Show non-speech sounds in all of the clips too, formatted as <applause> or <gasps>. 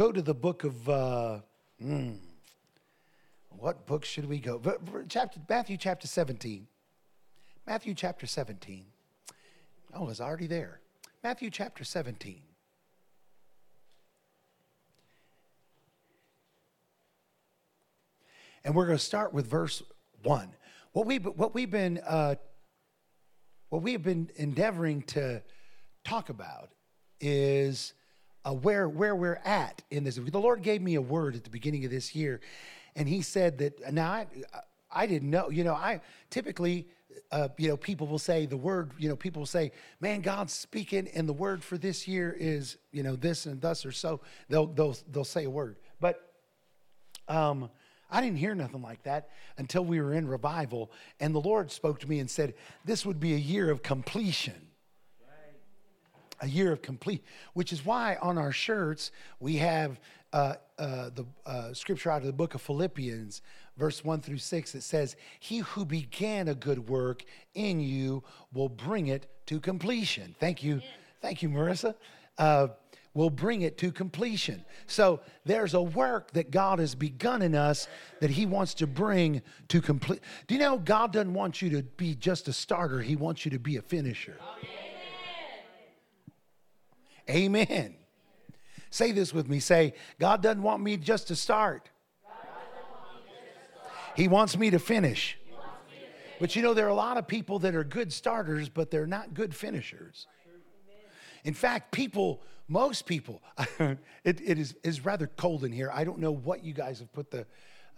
go to the book of, uh, hmm, what book should we go? Chapter, Matthew chapter 17. Matthew chapter 17. Oh, it's already there. Matthew chapter 17. And we're going to start with verse 1. What, we, what we've been uh, what we have been endeavoring to talk about is uh, where, where we're at in this. The Lord gave me a word at the beginning of this year, and He said that, now I, I didn't know, you know, I typically, uh, you know, people will say the word, you know, people will say, man, God's speaking, and the word for this year is, you know, this and thus or so. They'll, they'll, they'll say a word. But, um, I didn't hear nothing like that until we were in revival. And the Lord spoke to me and said, This would be a year of completion. A year of complete, which is why on our shirts we have uh, uh, the uh, scripture out of the book of Philippians, verse 1 through 6. It says, He who began a good work in you will bring it to completion. Thank you. Thank you, Marissa. Uh, will bring it to completion. So there's a work that God has begun in us that He wants to bring to complete. Do you know God doesn't want you to be just a starter, He wants you to be a finisher. Amen. Amen. Say this with me. Say, God doesn't want me just to start. He wants me to finish. But you know, there are a lot of people that are good starters, but they're not good finishers. In fact, people most people, <laughs> it, it is, is rather cold in here. I don't know what you guys have put the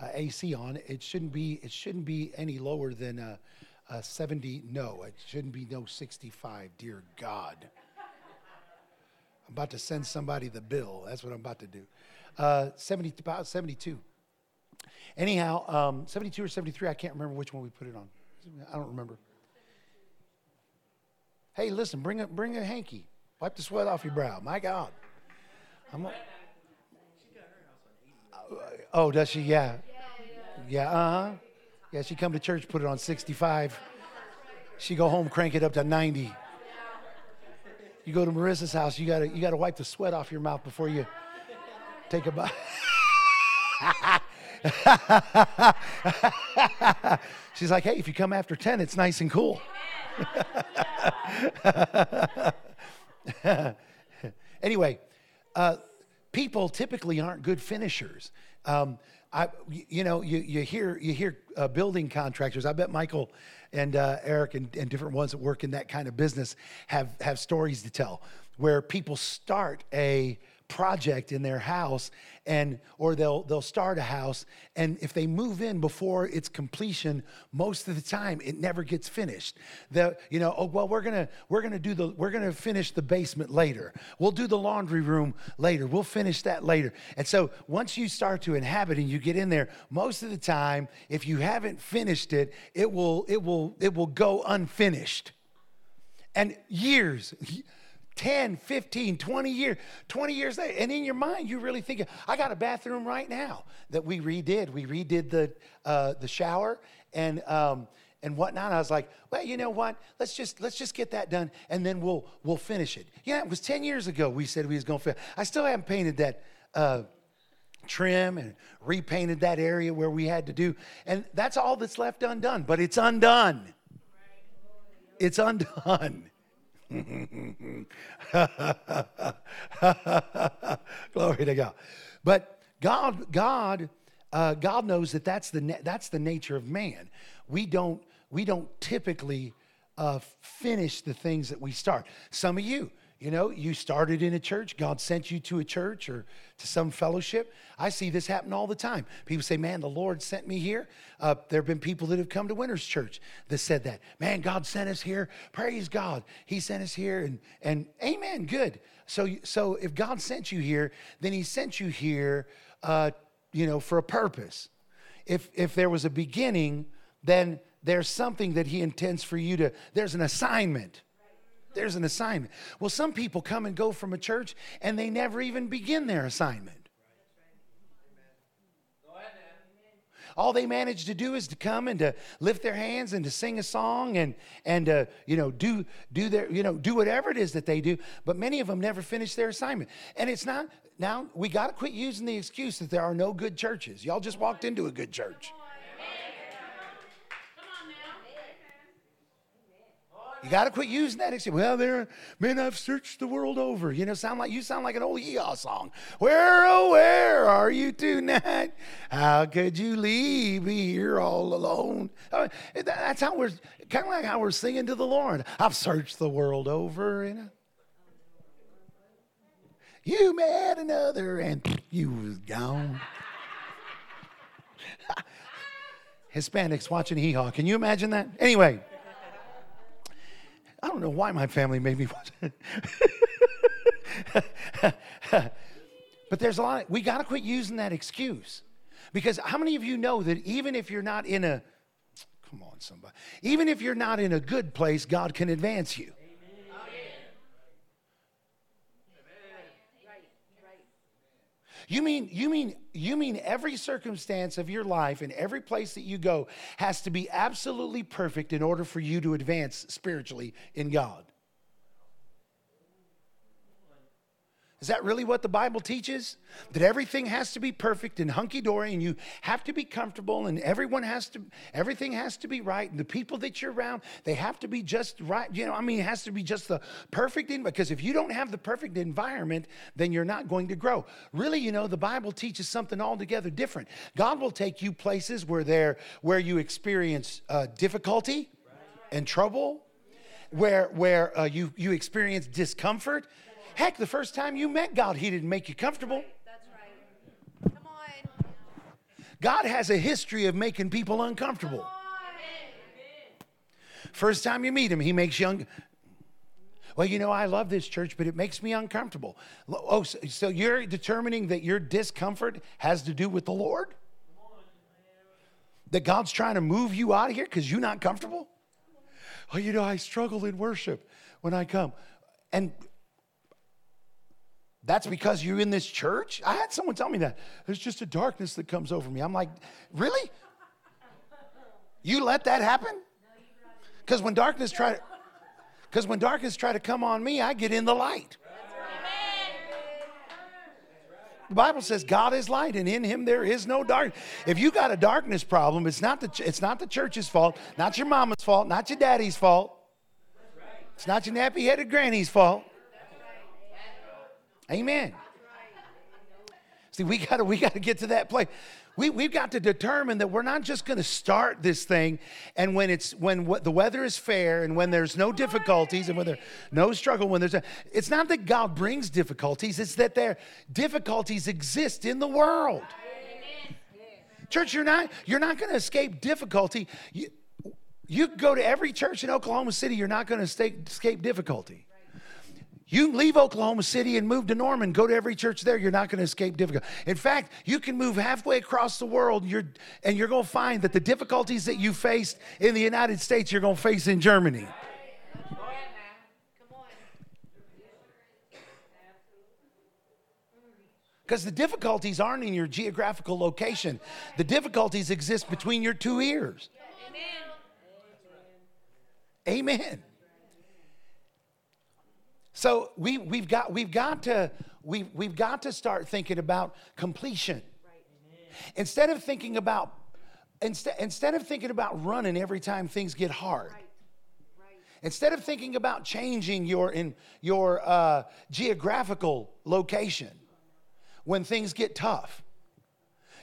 uh, AC on. It shouldn't be, it shouldn't be any lower than uh, uh, 70. No, it shouldn't be no 65. Dear God. I'm about to send somebody the bill. That's what I'm about to do. Uh, 70, about 72. Anyhow, um, 72 or 73, I can't remember which one we put it on. I don't remember. Hey, listen, bring a, bring a hanky. Wipe the sweat off your brow. My God. I'm, oh, does she? Yeah. Yeah, uh huh. Yeah, she come to church, put it on 65. She go home, crank it up to 90. You go to Marissa's house, you gotta, you gotta wipe the sweat off your mouth before you take a bite. <laughs> She's like, hey, if you come after 10, it's nice and cool. <laughs> anyway, uh, people typically aren't good finishers. Um, I, you know, you, you hear you hear uh, building contractors. I bet Michael and uh, Eric and, and different ones that work in that kind of business have have stories to tell where people start a project in their house and or they'll they'll start a house and if they move in before its completion most of the time it never gets finished. The you know oh well we're gonna we're gonna do the we're gonna finish the basement later. We'll do the laundry room later. We'll finish that later. And so once you start to inhabit and you get in there most of the time if you haven't finished it it will it will it will go unfinished. And years 10, 15, 20 years, 20 years later. And in your mind, you really think, I got a bathroom right now that we redid. We redid the, uh, the shower and, um, and whatnot. I was like, well, you know what? Let's just let's just get that done, and then we'll we'll finish it. Yeah, it was ten years ago. We said we was going to finish. I still haven't painted that uh, trim and repainted that area where we had to do, and that's all that's left undone. But it's undone. It's undone. <laughs> Glory to God. But God, God, uh, God knows that that's the that's the nature of man. We don't we don't typically uh, finish the things that we start. Some of you, you know, you started in a church, God sent you to a church or to some fellowship. I see this happen all the time. People say, Man, the Lord sent me here. Uh, there have been people that have come to Winter's Church that said that. Man, God sent us here. Praise God. He sent us here. And, and amen, good. So, so if God sent you here, then He sent you here, uh, you know, for a purpose. If, if there was a beginning, then there's something that He intends for you to, there's an assignment. There's an assignment. Well, some people come and go from a church and they never even begin their assignment. all they manage to do is to come and to lift their hands and to sing a song and and uh, you know do do their you know do whatever it is that they do. But many of them never finish their assignment. And it's not now we got to quit using the excuse that there are no good churches. Y'all just walked into a good church. You got to quit using that excuse. Well, there, man, I've searched the world over. You know, sound like you sound like an old yeehaw song. Where, oh, where are you tonight? How could you leave me here all alone? I mean, that's how we're kind of like how we're singing to the Lord. I've searched the world over, you know. You met another, and you was gone. <laughs> Hispanics watching hee haw. Can you imagine that? Anyway. I don't know why my family made me watch it. <laughs> but there's a lot, of, we got to quit using that excuse. Because how many of you know that even if you're not in a, come on, somebody, even if you're not in a good place, God can advance you? You mean you mean you mean every circumstance of your life and every place that you go has to be absolutely perfect in order for you to advance spiritually in God? Is that really what the Bible teaches? That everything has to be perfect and hunky dory, and you have to be comfortable, and everyone has to, everything has to be right, and the people that you're around, they have to be just right. You know, I mean, it has to be just the perfect, in, because if you don't have the perfect environment, then you're not going to grow. Really, you know, the Bible teaches something altogether different. God will take you places where there, where you experience uh, difficulty and trouble, where where uh, you you experience discomfort Heck, the first time you met God, He didn't make you comfortable. That's right. Come on. God has a history of making people uncomfortable. First time you meet Him, He makes you un- well, you know, I love this church, but it makes me uncomfortable. Oh, so, so you're determining that your discomfort has to do with the Lord? That God's trying to move you out of here because you're not comfortable? Oh, you know, I struggle in worship when I come. And that's because you're in this church? I had someone tell me that. There's just a darkness that comes over me. I'm like, really? You let that happen? Because when darkness try to, because when darkness try to come on me, I get in the light. The Bible says God is light, and in Him there is no dark. If you got a darkness problem, it's not the it's not the church's fault, not your mama's fault, not your daddy's fault. It's not your nappy-headed granny's fault. Amen. See, we gotta we gotta get to that place. We, we've got to determine that we're not just going to start this thing and when it's when the weather is fair and when there's no difficulties and when there's no struggle when there's a, it's not that god brings difficulties it's that there difficulties exist in the world church you're not you're not going to escape difficulty you, you go to every church in oklahoma city you're not going to escape difficulty you leave Oklahoma City and move to Norman, go to every church there, you're not going to escape difficulty. In fact, you can move halfway across the world you're, and you're going to find that the difficulties that you faced in the United States, you're going to face in Germany. Because the difficulties aren't in your geographical location, the difficulties exist between your two ears. Amen. Amen. So we, we've, got, we've, got to, we, we've got to start thinking about completion. Right. Instead of thinking about instead, instead of thinking about running every time things get hard. Right. Right. Instead of thinking about changing your, in, your uh, geographical location when things get tough.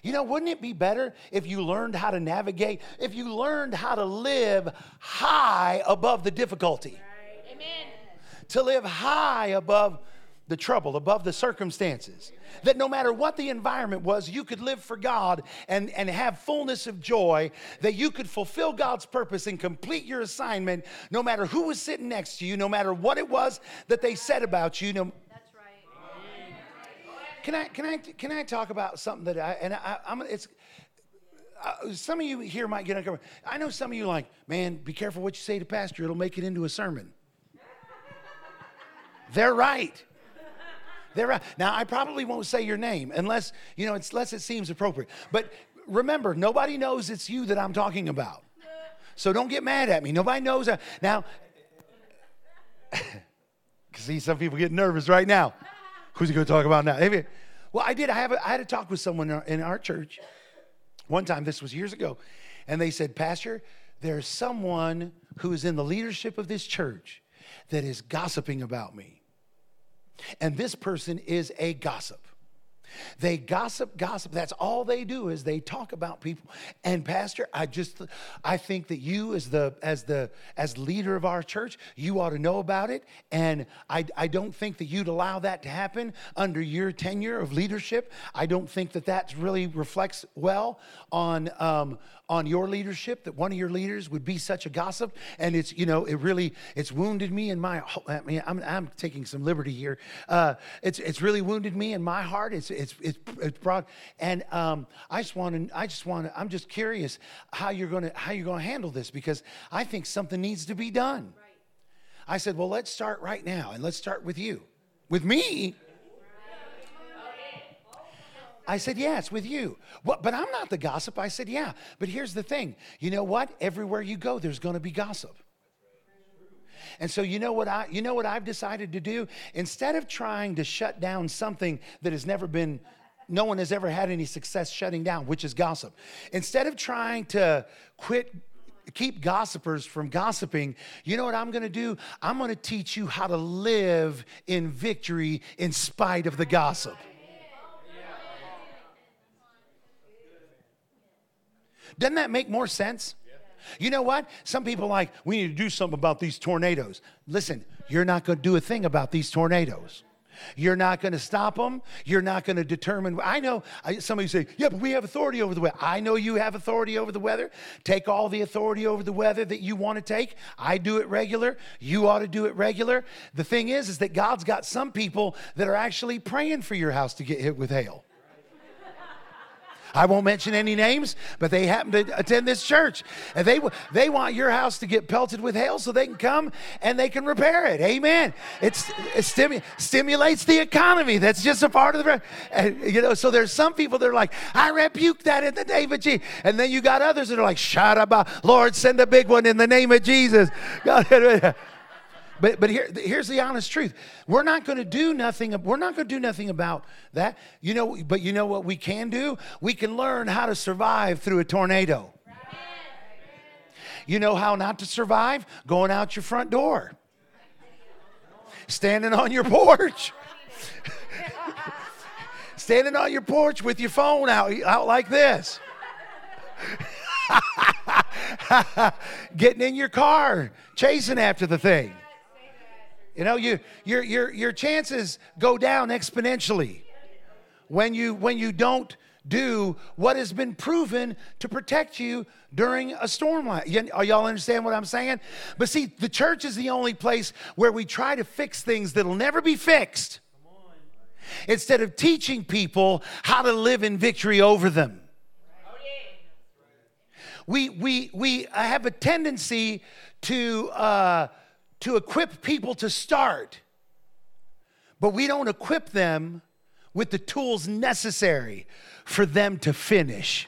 You know, wouldn't it be better if you learned how to navigate, if you learned how to live high above the difficulty? Amen to live high above the trouble, above the circumstances. That no matter what the environment was, you could live for God and, and have fullness of joy, that you could fulfill God's purpose and complete your assignment, no matter who was sitting next to you, no matter what it was that they said about you. No, That's right. Can I, can, I, can I talk about something that I, and I, I'm, it's, uh, some of you here might get uncomfortable. I know some of you like, man, be careful what you say to pastor, it'll make it into a sermon. They're right. They're right. Now, I probably won't say your name unless, you know, unless it seems appropriate. But remember, nobody knows it's you that I'm talking about. So don't get mad at me. Nobody knows. That. Now, <laughs> see, some people get nervous right now. Who's he going to talk about now? Well, I did. I, have a, I had a talk with someone in our church one time. This was years ago. And they said, Pastor, there's someone who is in the leadership of this church that is gossiping about me. And this person is a gossip. They gossip, gossip. That's all they do is they talk about people. And pastor, I just I think that you as the as the as leader of our church, you ought to know about it. And I I don't think that you'd allow that to happen under your tenure of leadership. I don't think that that really reflects well on um, on your leadership that one of your leaders would be such a gossip and it's you know it really it's wounded me in my i mean i'm, I'm taking some liberty here uh, it's it's really wounded me in my heart it's it's it's, it's brought and um, i just want to i just want to i'm just curious how you're going to how you're to handle this because i think something needs to be done right. i said well let's start right now and let's start with you with me I said, Yeah, it's with you. What, but I'm not the gossip. I said, Yeah. But here's the thing you know what? Everywhere you go, there's going to be gossip. And so you know what I you know what I've decided to do? Instead of trying to shut down something that has never been no one has ever had any success shutting down, which is gossip. Instead of trying to quit keep gossipers from gossiping, you know what I'm going to do? I'm going to teach you how to live in victory in spite of the gossip. Doesn't that make more sense? You know what? Some people like, we need to do something about these tornadoes. Listen, you're not going to do a thing about these tornadoes. You're not going to stop them. You're not going to determine. I know somebody say, Yeah, but we have authority over the weather. I know you have authority over the weather. Take all the authority over the weather that you want to take. I do it regular. You ought to do it regular. The thing is, is that God's got some people that are actually praying for your house to get hit with hail. I won't mention any names, but they happen to attend this church. And they, they want your house to get pelted with hail so they can come and they can repair it. Amen. It's, it stimu- stimulates the economy. That's just a part of the, and, you know, so there's some people that are like, I rebuke that in the name of Jesus. And then you got others that are like, shut up, uh, Lord, send a big one in the name of Jesus. <laughs> But but here, here's the honest truth. We're not going to do nothing. We're not going to do nothing about that. You know, but you know what we can do? We can learn how to survive through a tornado. You know how not to survive? Going out your front door. Standing on your porch. <laughs> Standing on your porch with your phone out, out like this. <laughs> Getting in your car, chasing after the thing. You know, you, your, your, your chances go down exponentially when you, when you don't do what has been proven to protect you during a storm. Like, y'all understand what I'm saying? But see, the church is the only place where we try to fix things that'll never be fixed instead of teaching people how to live in victory over them. We, we, we have a tendency to uh, to equip people to start, but we don't equip them with the tools necessary for them to finish.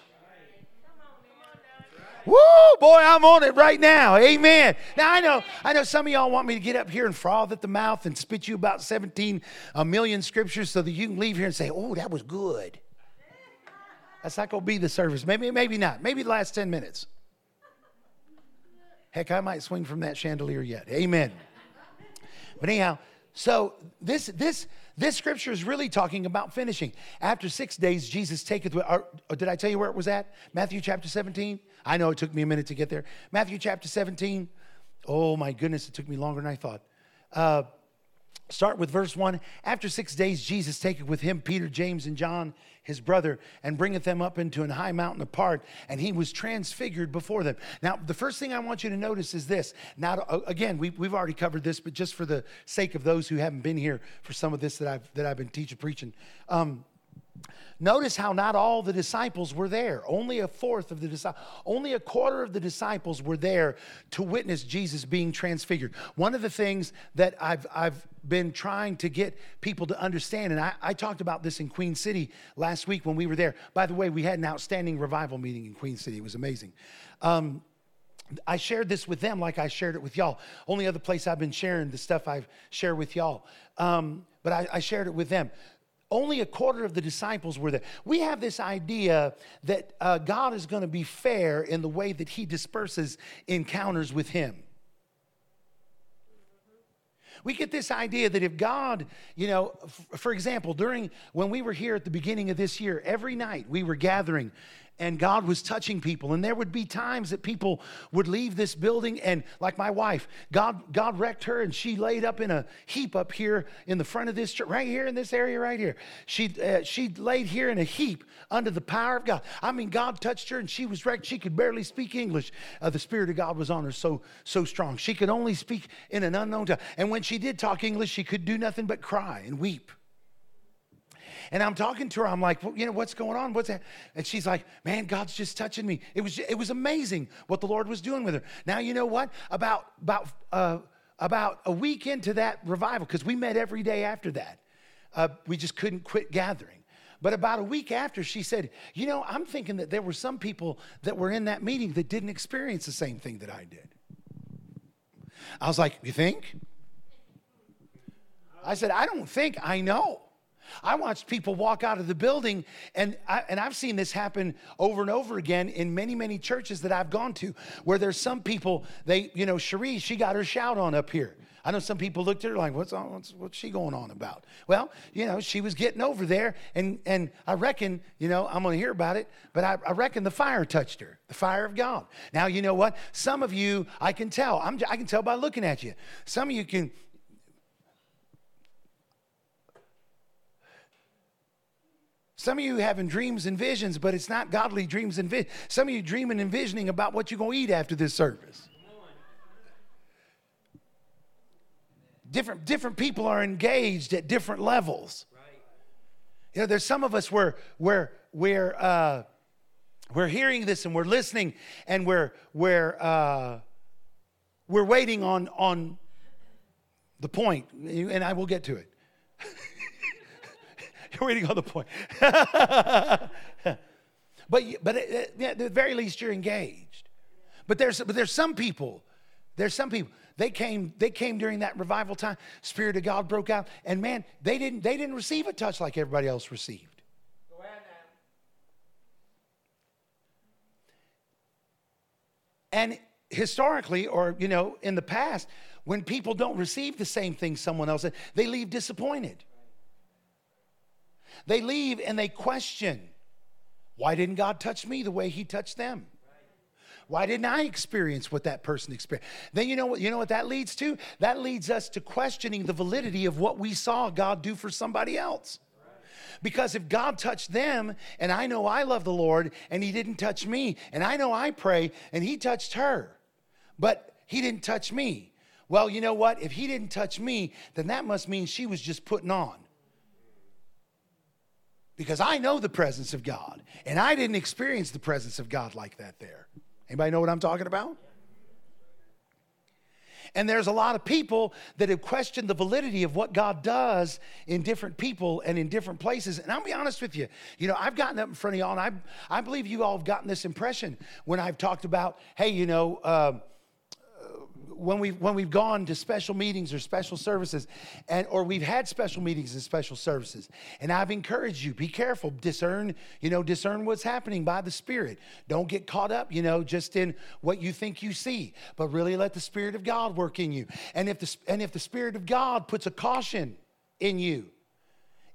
Woo, boy, I'm on it right now. Amen. Now I know, I know some of y'all want me to get up here and froth at the mouth and spit you about 17 a million scriptures so that you can leave here and say, "Oh, that was good." That's not gonna be the service. Maybe, maybe not. Maybe the last 10 minutes. Heck, I might swing from that chandelier yet. Amen. But anyhow, so this this this scripture is really talking about finishing. After six days, Jesus taketh. Or, or did I tell you where it was at? Matthew chapter 17. I know it took me a minute to get there. Matthew chapter 17. Oh my goodness, it took me longer than I thought. Uh, start with verse 1. After six days, Jesus taketh with him Peter, James, and John his brother and bringeth them up into an high mountain apart, and he was transfigured before them. Now, the first thing I want you to notice is this. Now, uh, again, we, we've already covered this, but just for the sake of those who haven't been here for some of this that I've that I've been teaching, preaching. Um, Notice how not all the disciples were there. Only a fourth of the disciples, only a quarter of the disciples were there to witness Jesus being transfigured. One of the things that I've, I've been trying to get people to understand, and I, I talked about this in Queen City last week when we were there. By the way, we had an outstanding revival meeting in Queen City, it was amazing. Um, I shared this with them like I shared it with y'all. Only other place I've been sharing the stuff I've shared with y'all. Um, but I, I shared it with them only a quarter of the disciples were there. We have this idea that uh, God is going to be fair in the way that he disperses encounters with him. We get this idea that if God, you know, f- for example, during when we were here at the beginning of this year, every night we were gathering and God was touching people. And there would be times that people would leave this building and, like my wife, God, God wrecked her and she laid up in a heap up here in the front of this church, right here in this area right here. She, uh, she laid here in a heap under the power of God. I mean, God touched her and she was wrecked. She could barely speak English. Uh, the Spirit of God was on her so, so strong. She could only speak in an unknown tongue. And when she did talk English, she could do nothing but cry and weep. And I'm talking to her. I'm like, well, you know, what's going on? What's that? And she's like, man, God's just touching me. It was, it was amazing what the Lord was doing with her. Now, you know what? About, about, uh, about a week into that revival, because we met every day after that, uh, we just couldn't quit gathering. But about a week after, she said, You know, I'm thinking that there were some people that were in that meeting that didn't experience the same thing that I did. I was like, You think? I said, I don't think, I know. I watched people walk out of the building, and, I, and I've seen this happen over and over again in many, many churches that I've gone to, where there's some people, they, you know, Cherie, she got her shout on up here. I know some people looked at her like, what's, on, what's, what's she going on about? Well, you know, she was getting over there, and, and I reckon, you know, I'm going to hear about it, but I, I reckon the fire touched her, the fire of God. Now, you know what? Some of you, I can tell, I'm, I can tell by looking at you. Some of you can, Some of you having dreams and visions, but it's not godly dreams and visions. Some of you dreaming and visioning about what you're going to eat after this service. Different, different people are engaged at different levels. You know, there's some of us where, where, where uh, we're hearing this and we're listening and we're, we're, uh, we're waiting on, on the point, and I will get to it. <laughs> <laughs> You're waiting on the point. <laughs> but but uh, uh, at the very least, you're engaged. But there's but there's some people. There's some people. They came they came during that revival time. Spirit of God broke out, and man, they didn't they didn't receive a touch like everybody else received. And historically, or you know, in the past, when people don't receive the same thing someone else, they leave disappointed. They leave and they question why didn't God touch me the way He touched them? Why didn't I experience what that person experienced? Then you know what you know what that leads to? That leads us to questioning the validity of what we saw God do for somebody else. Because if God touched them and I know I love the Lord and he didn't touch me and I know I pray and he touched her, but he didn't touch me. Well, you know what? If he didn't touch me, then that must mean she was just putting on because I know the presence of God and I didn't experience the presence of God like that there. Anybody know what I'm talking about? And there's a lot of people that have questioned the validity of what God does in different people and in different places. And I'll be honest with you, you know, I've gotten up in front of y'all, and I, I believe you all have gotten this impression when I've talked about, hey, you know, uh, when we've, when we've gone to special meetings or special services, and, or we've had special meetings and special services, and I've encouraged you, be careful, discern, you know, discern what's happening by the Spirit. Don't get caught up, you know, just in what you think you see, but really let the Spirit of God work in you. And if the, and if the Spirit of God puts a caution in you,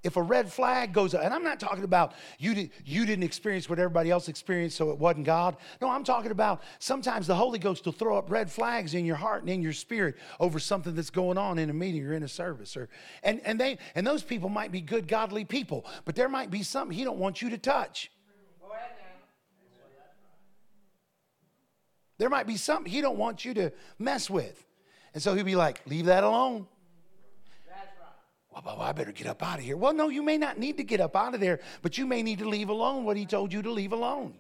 if a red flag goes up, and I'm not talking about you, did, you didn't experience what everybody else experienced, so it wasn't God. No, I'm talking about sometimes the Holy Ghost will throw up red flags in your heart and in your spirit over something that's going on in a meeting or in a service. Or, and, and, they, and those people might be good, godly people, but there might be something He don't want you to touch. There might be something He don't want you to mess with. And so He'll be like, leave that alone. Well, well, I better get up out of here. Well, no, you may not need to get up out of there, but you may need to leave alone what he told you to leave alone.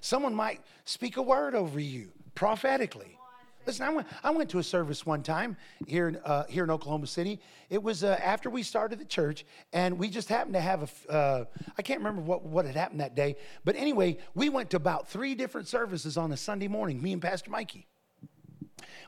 Someone might speak a word over you prophetically. Listen, I went, I went to a service one time here in, uh, here in Oklahoma City. It was uh, after we started the church, and we just happened to have a. Uh, I can't remember what, what had happened that day, but anyway, we went to about three different services on a Sunday morning, me and Pastor Mikey.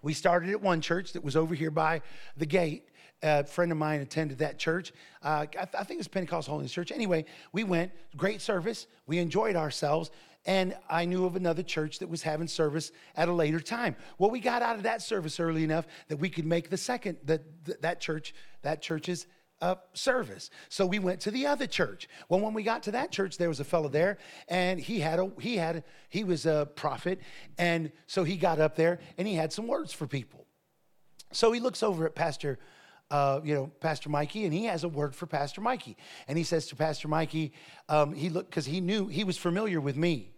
We started at one church that was over here by the gate. A friend of mine attended that church. Uh, I, I think it's Pentecostal Holiness Church. Anyway, we went, great service. We enjoyed ourselves. And I knew of another church that was having service at a later time. Well, we got out of that service early enough that we could make the second, that, that church, that church's uh, service. So we went to the other church. Well, when we got to that church, there was a fellow there, and he had a he had he was a prophet, and so he got up there and he had some words for people. So he looks over at Pastor, uh, you know, Pastor Mikey, and he has a word for Pastor Mikey. And he says to Pastor Mikey, um, he looked because he knew he was familiar with me.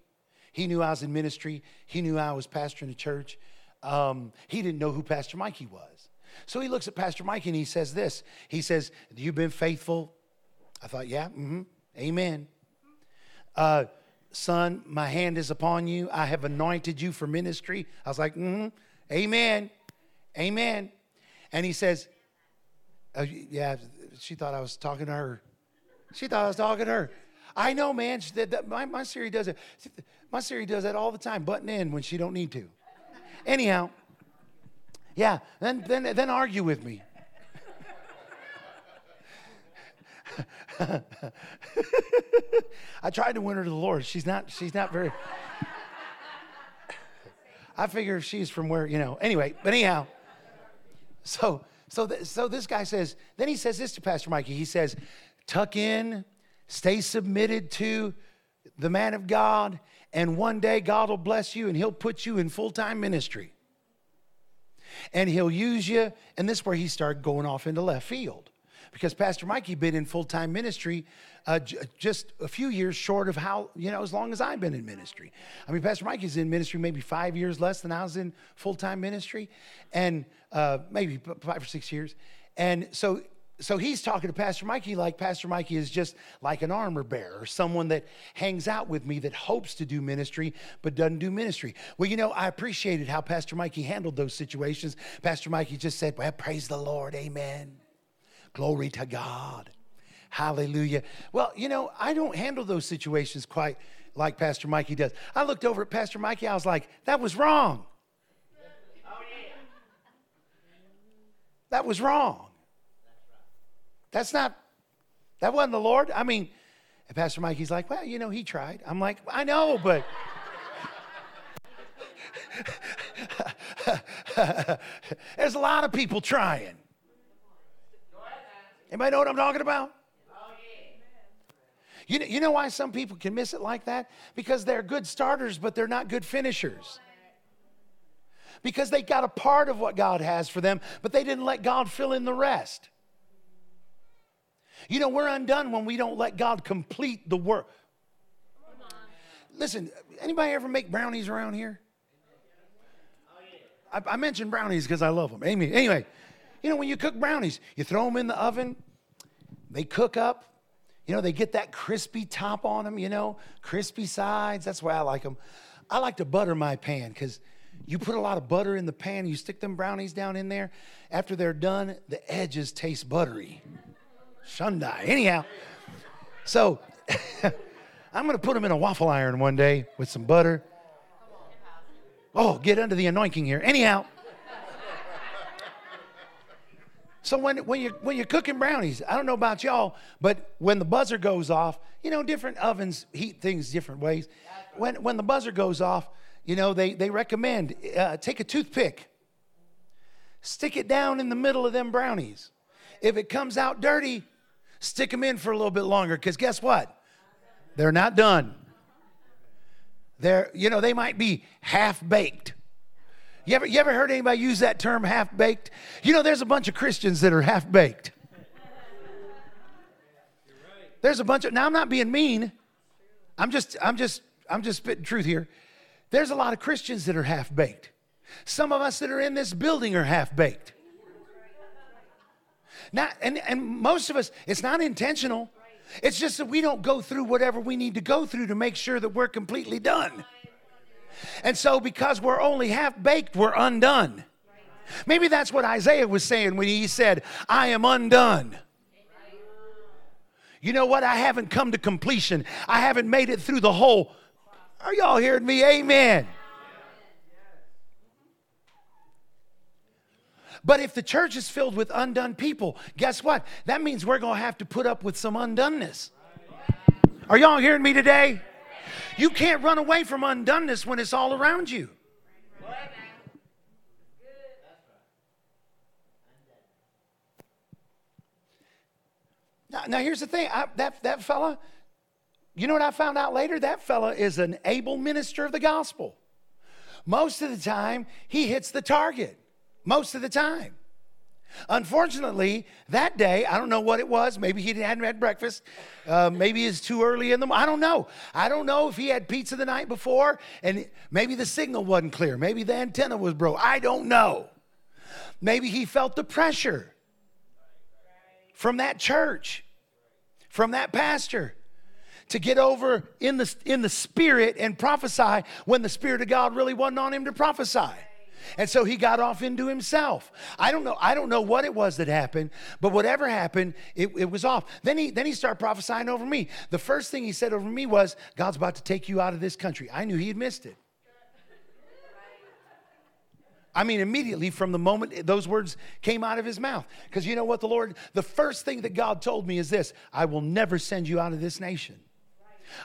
He knew I was in ministry. He knew I was pastoring a church. Um, he didn't know who Pastor Mikey was. So he looks at Pastor Mikey and he says this. He says, "You've been faithful." I thought, "Yeah, mm-hmm, amen." Uh, son, my hand is upon you. I have anointed you for ministry. I was like, mm-hmm, amen, amen. And he says, oh, yeah, she thought I was talking to her. She thought I was talking to her. I know, man. She, that, that- my, my Siri does it. My Siri does that all the time, button in when she don't need to. Anyhow, yeah, then, then, then argue with me. <laughs> I tried to win her to the Lord. She's not, she's not very. I figure she's from where, you know, anyway, but anyhow. So, so, th- so this guy says, then he says this to Pastor Mikey. He says, tuck in, stay submitted to the man of God, and one day God will bless you and he'll put you in full time ministry. And he'll use you. And this is where he started going off into left field because Pastor Mikey been in full time ministry uh, j- just a few years short of how, you know, as long as I've been in ministry. I mean, Pastor Mikey's in ministry maybe five years less than I was in full time ministry, and uh, maybe five or six years. And so, so he's talking to Pastor Mikey like Pastor Mikey is just like an armor bearer someone that hangs out with me that hopes to do ministry but doesn't do ministry. Well, you know, I appreciated how Pastor Mikey handled those situations. Pastor Mikey just said, Well, praise the Lord, amen. Glory to God. Hallelujah. Well, you know, I don't handle those situations quite like Pastor Mikey does. I looked over at Pastor Mikey, I was like, that was wrong. That was wrong. That's not, that wasn't the Lord. I mean, and Pastor Mikey's like, well, you know, he tried. I'm like, I know, but. <laughs> There's a lot of people trying. Anybody know what I'm talking about? Oh, you know, you know why some people can miss it like that? Because they're good starters, but they're not good finishers. Because they got a part of what God has for them, but they didn't let God fill in the rest. You know, we're undone when we don't let God complete the work. Listen, anybody ever make brownies around here? Oh, I, I mentioned brownies because I love them. Amy, anyway, you know, when you cook brownies, you throw them in the oven, they cook up. You know, they get that crispy top on them, you know, crispy sides. That's why I like them. I like to butter my pan because you put a lot of butter in the pan, you stick them brownies down in there. After they're done, the edges taste buttery. Shundai. Anyhow, so <laughs> I'm going to put them in a waffle iron one day with some butter. Oh, get under the anointing here. Anyhow, so when, when, you're, when you're cooking brownies, I don't know about y'all, but when the buzzer goes off, you know, different ovens heat things different ways. When, when the buzzer goes off, you know, they, they recommend uh, take a toothpick, stick it down in the middle of them brownies. If it comes out dirty, stick them in for a little bit longer, because guess what? They're not done. They're, you know, they might be half baked. You ever, you ever heard anybody use that term half baked? You know, there's a bunch of Christians that are half baked. There's a bunch of, now I'm not being mean. I'm just, I'm just, I'm just spitting truth here. There's a lot of Christians that are half baked. Some of us that are in this building are half baked. Not, and, and most of us, it's not intentional. It's just that we don't go through whatever we need to go through to make sure that we're completely done. And so, because we're only half baked, we're undone. Maybe that's what Isaiah was saying when he said, I am undone. You know what? I haven't come to completion. I haven't made it through the whole. Are y'all hearing me? Amen. But if the church is filled with undone people, guess what? That means we're going to have to put up with some undoneness. Are y'all hearing me today? You can't run away from undoneness when it's all around you. Now, now here's the thing I, that, that fella, you know what I found out later? That fella is an able minister of the gospel. Most of the time, he hits the target. Most of the time. Unfortunately, that day, I don't know what it was. Maybe he hadn't had breakfast. Uh, maybe it's too early in the morning. I don't know. I don't know if he had pizza the night before and maybe the signal wasn't clear. Maybe the antenna was broke. I don't know. Maybe he felt the pressure from that church, from that pastor to get over in the, in the spirit and prophesy when the spirit of God really wasn't on him to prophesy. And so he got off into himself. I don't know. I don't know what it was that happened, but whatever happened, it, it was off. Then he then he started prophesying over me. The first thing he said over me was, God's about to take you out of this country. I knew he had missed it. I mean, immediately from the moment those words came out of his mouth. Because you know what, the Lord, the first thing that God told me is this I will never send you out of this nation.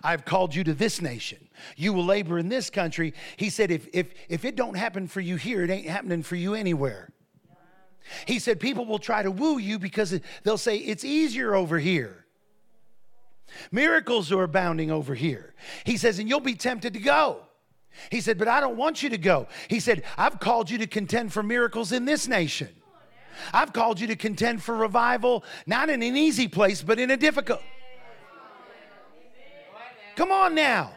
I've called you to this nation. You will labor in this country. He said, if, if, if it don't happen for you here, it ain't happening for you anywhere. He said, people will try to woo you because they'll say, it's easier over here. Miracles are abounding over here. He says, and you'll be tempted to go. He said, but I don't want you to go. He said, I've called you to contend for miracles in this nation. I've called you to contend for revival, not in an easy place, but in a difficult. Come on now.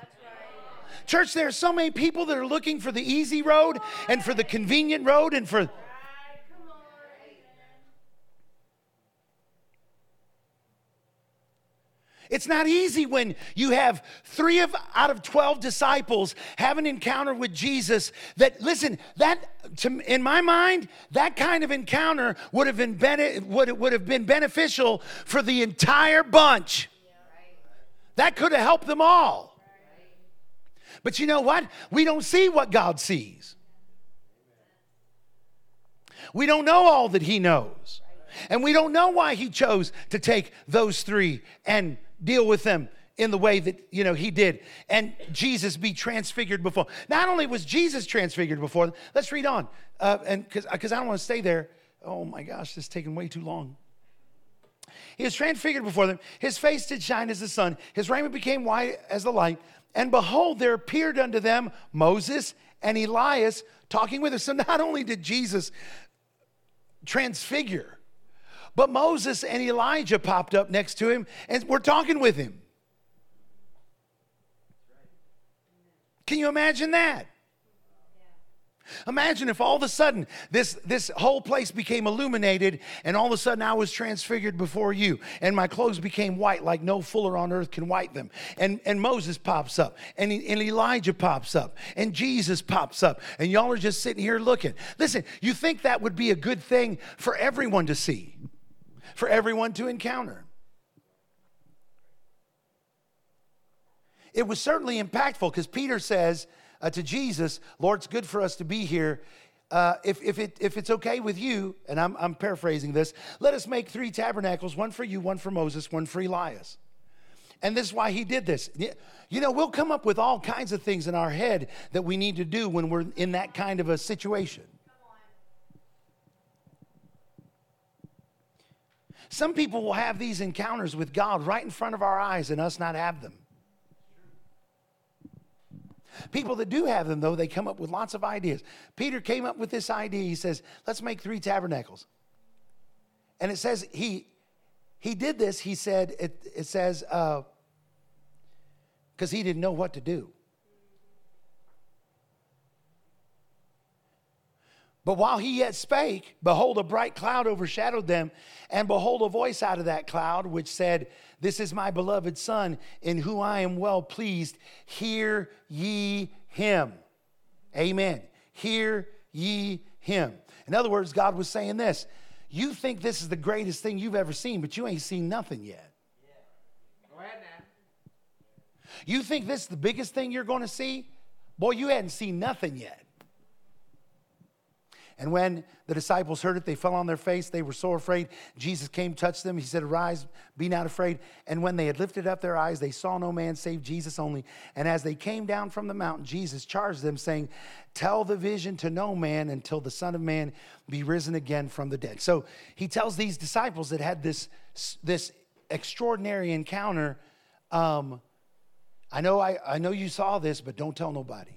Church, there are so many people that are looking for the easy road and for the convenient road and for. It's not easy when you have three of out of 12 disciples have an encounter with Jesus that listen, that to, in my mind, that kind of encounter would have been would, would have been beneficial for the entire bunch. That could have helped them all. But you know what? We don't see what God sees. We don't know all that He knows. And we don't know why He chose to take those three and deal with them in the way that you know he did and jesus be transfigured before not only was jesus transfigured before let's read on uh, and because i don't want to stay there oh my gosh this is taking way too long he was transfigured before them. His face did shine as the sun. His raiment became white as the light. And behold, there appeared unto them Moses and Elias talking with us. So not only did Jesus transfigure, but Moses and Elijah popped up next to him and were talking with him. Can you imagine that? Imagine if all of a sudden this, this whole place became illuminated and all of a sudden I was transfigured before you and my clothes became white like no fuller on earth can white them. And, and Moses pops up and, and Elijah pops up and Jesus pops up and y'all are just sitting here looking. Listen, you think that would be a good thing for everyone to see, for everyone to encounter. It was certainly impactful because Peter says, uh, to Jesus, Lord, it's good for us to be here. Uh, if, if, it, if it's okay with you, and I'm, I'm paraphrasing this, let us make three tabernacles one for you, one for Moses, one for Elias. And this is why he did this. You know, we'll come up with all kinds of things in our head that we need to do when we're in that kind of a situation. Some people will have these encounters with God right in front of our eyes and us not have them. People that do have them, though, they come up with lots of ideas. Peter came up with this idea. He says, let's make three tabernacles. And it says he he did this, he said, it, it says, because uh, he didn't know what to do. But while he yet spake, behold, a bright cloud overshadowed them, and behold, a voice out of that cloud which said, This is my beloved Son, in whom I am well pleased. Hear ye him. Amen. Hear ye him. In other words, God was saying this You think this is the greatest thing you've ever seen, but you ain't seen nothing yet. Go ahead now. You think this is the biggest thing you're going to see? Boy, you hadn't seen nothing yet. And when the disciples heard it, they fell on their face. They were so afraid. Jesus came, touched them. He said, Arise, be not afraid. And when they had lifted up their eyes, they saw no man save Jesus only. And as they came down from the mountain, Jesus charged them, saying, Tell the vision to no man until the Son of Man be risen again from the dead. So he tells these disciples that had this, this extraordinary encounter. Um, I know I, I know you saw this, but don't tell nobody.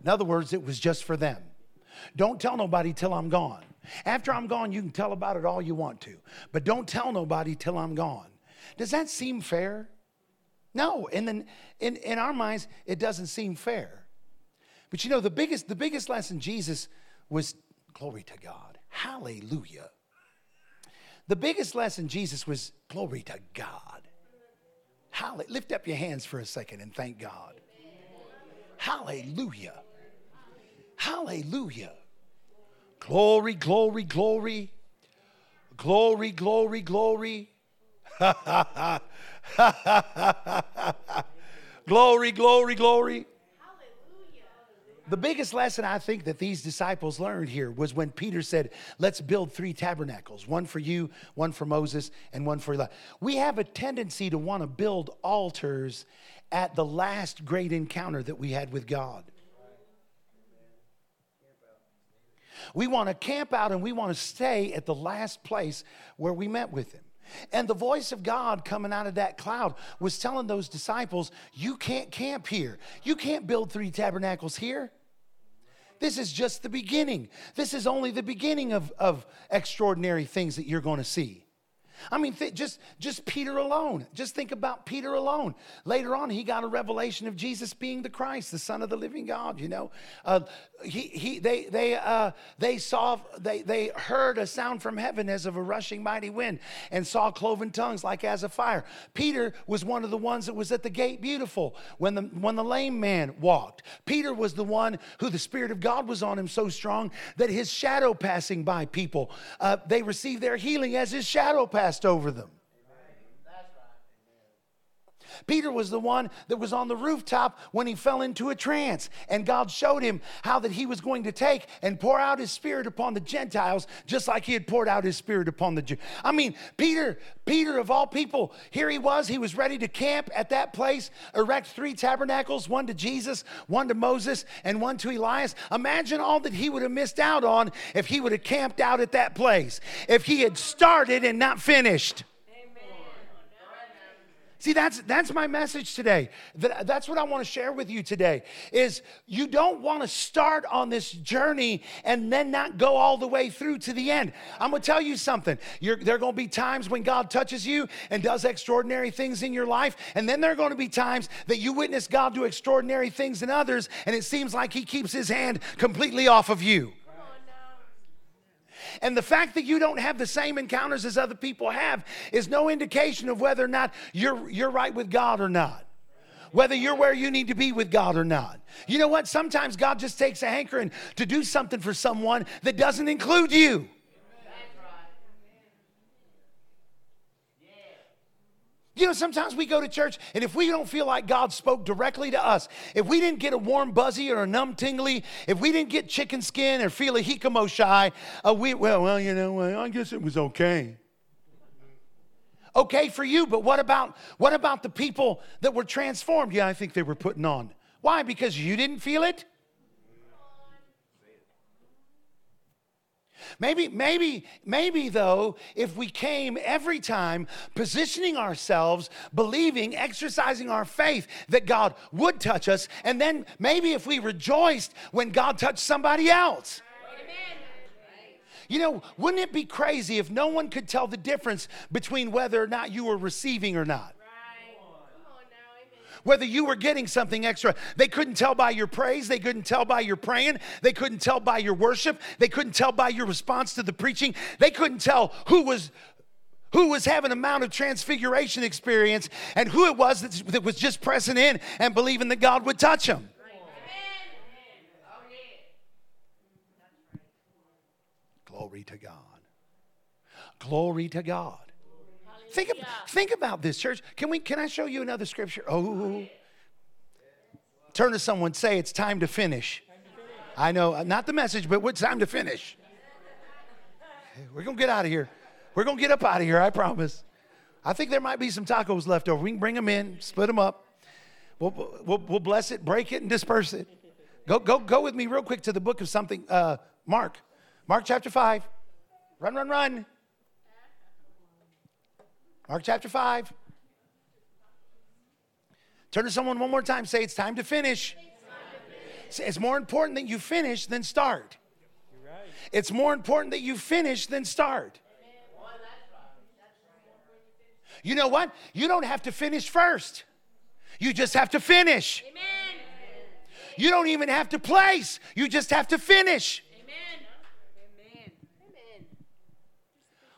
In other words, it was just for them. Don't tell nobody till I'm gone. After I'm gone, you can tell about it all you want to, but don't tell nobody till I'm gone. Does that seem fair? No. And then in, in our minds, it doesn't seem fair. But you know, the biggest, the biggest lesson Jesus was glory to God. Hallelujah. The biggest lesson Jesus was glory to God. Hallelujah. Lift up your hands for a second and thank God. Hallelujah. Hallelujah. Glory, glory, glory. Glory, glory, glory. <laughs> glory, glory, glory. The biggest lesson I think that these disciples learned here was when Peter said, Let's build three tabernacles one for you, one for Moses, and one for Elijah. We have a tendency to want to build altars at the last great encounter that we had with God. We want to camp out and we want to stay at the last place where we met with Him. And the voice of God coming out of that cloud was telling those disciples, You can't camp here. You can't build three tabernacles here. This is just the beginning. This is only the beginning of, of extraordinary things that you're going to see. I mean, th- just, just Peter alone. Just think about Peter alone. Later on, he got a revelation of Jesus being the Christ, the Son of the living God, you know. Uh, he, he, they, they, uh, they saw, they, they heard a sound from heaven as of a rushing mighty wind and saw cloven tongues like as a fire. Peter was one of the ones that was at the gate beautiful when the, when the lame man walked. Peter was the one who the Spirit of God was on him so strong that his shadow passing by people, uh, they received their healing as his shadow passed over them. Peter was the one that was on the rooftop when he fell into a trance and God showed him how that he was going to take and pour out his spirit upon the Gentiles just like he had poured out his spirit upon the Jews. I mean, Peter, Peter of all people, here he was, he was ready to camp at that place, erect three tabernacles, one to Jesus, one to Moses, and one to Elias. Imagine all that he would have missed out on if he would have camped out at that place. If he had started and not finished. See, that's, that's my message today. That, that's what I want to share with you today is you don't want to start on this journey and then not go all the way through to the end. I'm going to tell you something. You're, there are going to be times when God touches you and does extraordinary things in your life. And then there are going to be times that you witness God do extraordinary things in others and it seems like he keeps his hand completely off of you. And the fact that you don't have the same encounters as other people have is no indication of whether or not you're, you're right with God or not. Whether you're where you need to be with God or not. You know what? Sometimes God just takes a hankering to do something for someone that doesn't include you. You know, sometimes we go to church, and if we don't feel like God spoke directly to us, if we didn't get a warm buzzy or a numb tingly, if we didn't get chicken skin or feel a hikamo shy, uh, we, well, well, you know, well, I guess it was okay. Okay for you, but what about what about the people that were transformed? Yeah, I think they were putting on. Why? Because you didn't feel it? Maybe, maybe, maybe though, if we came every time positioning ourselves, believing, exercising our faith that God would touch us, and then maybe if we rejoiced when God touched somebody else. You know, wouldn't it be crazy if no one could tell the difference between whether or not you were receiving or not? Whether you were getting something extra. They couldn't tell by your praise. They couldn't tell by your praying. They couldn't tell by your worship. They couldn't tell by your response to the preaching. They couldn't tell who was who was having a Mount of Transfiguration experience and who it was that, was just pressing in and believing that God would touch them. Glory to God. Glory to God. Think, of, think about this, church. Can we? Can I show you another scripture? Oh, turn to someone. Say it's time to finish. I know, uh, not the message, but it's time to finish. We're gonna get out of here. We're gonna get up out of here. I promise. I think there might be some tacos left over. We can bring them in, split them up. We'll, we'll, we'll bless it, break it, and disperse it. Go, go, go with me real quick to the book of something. Uh, Mark, Mark chapter five. Run, run, run. Mark chapter 5. Turn to someone one more time. Say, it's time to finish. It's more important that you finish than start. It's more important that you finish than start. You know what? You don't have to finish first. You just have to finish. Amen. You don't even have to place. You just have to finish.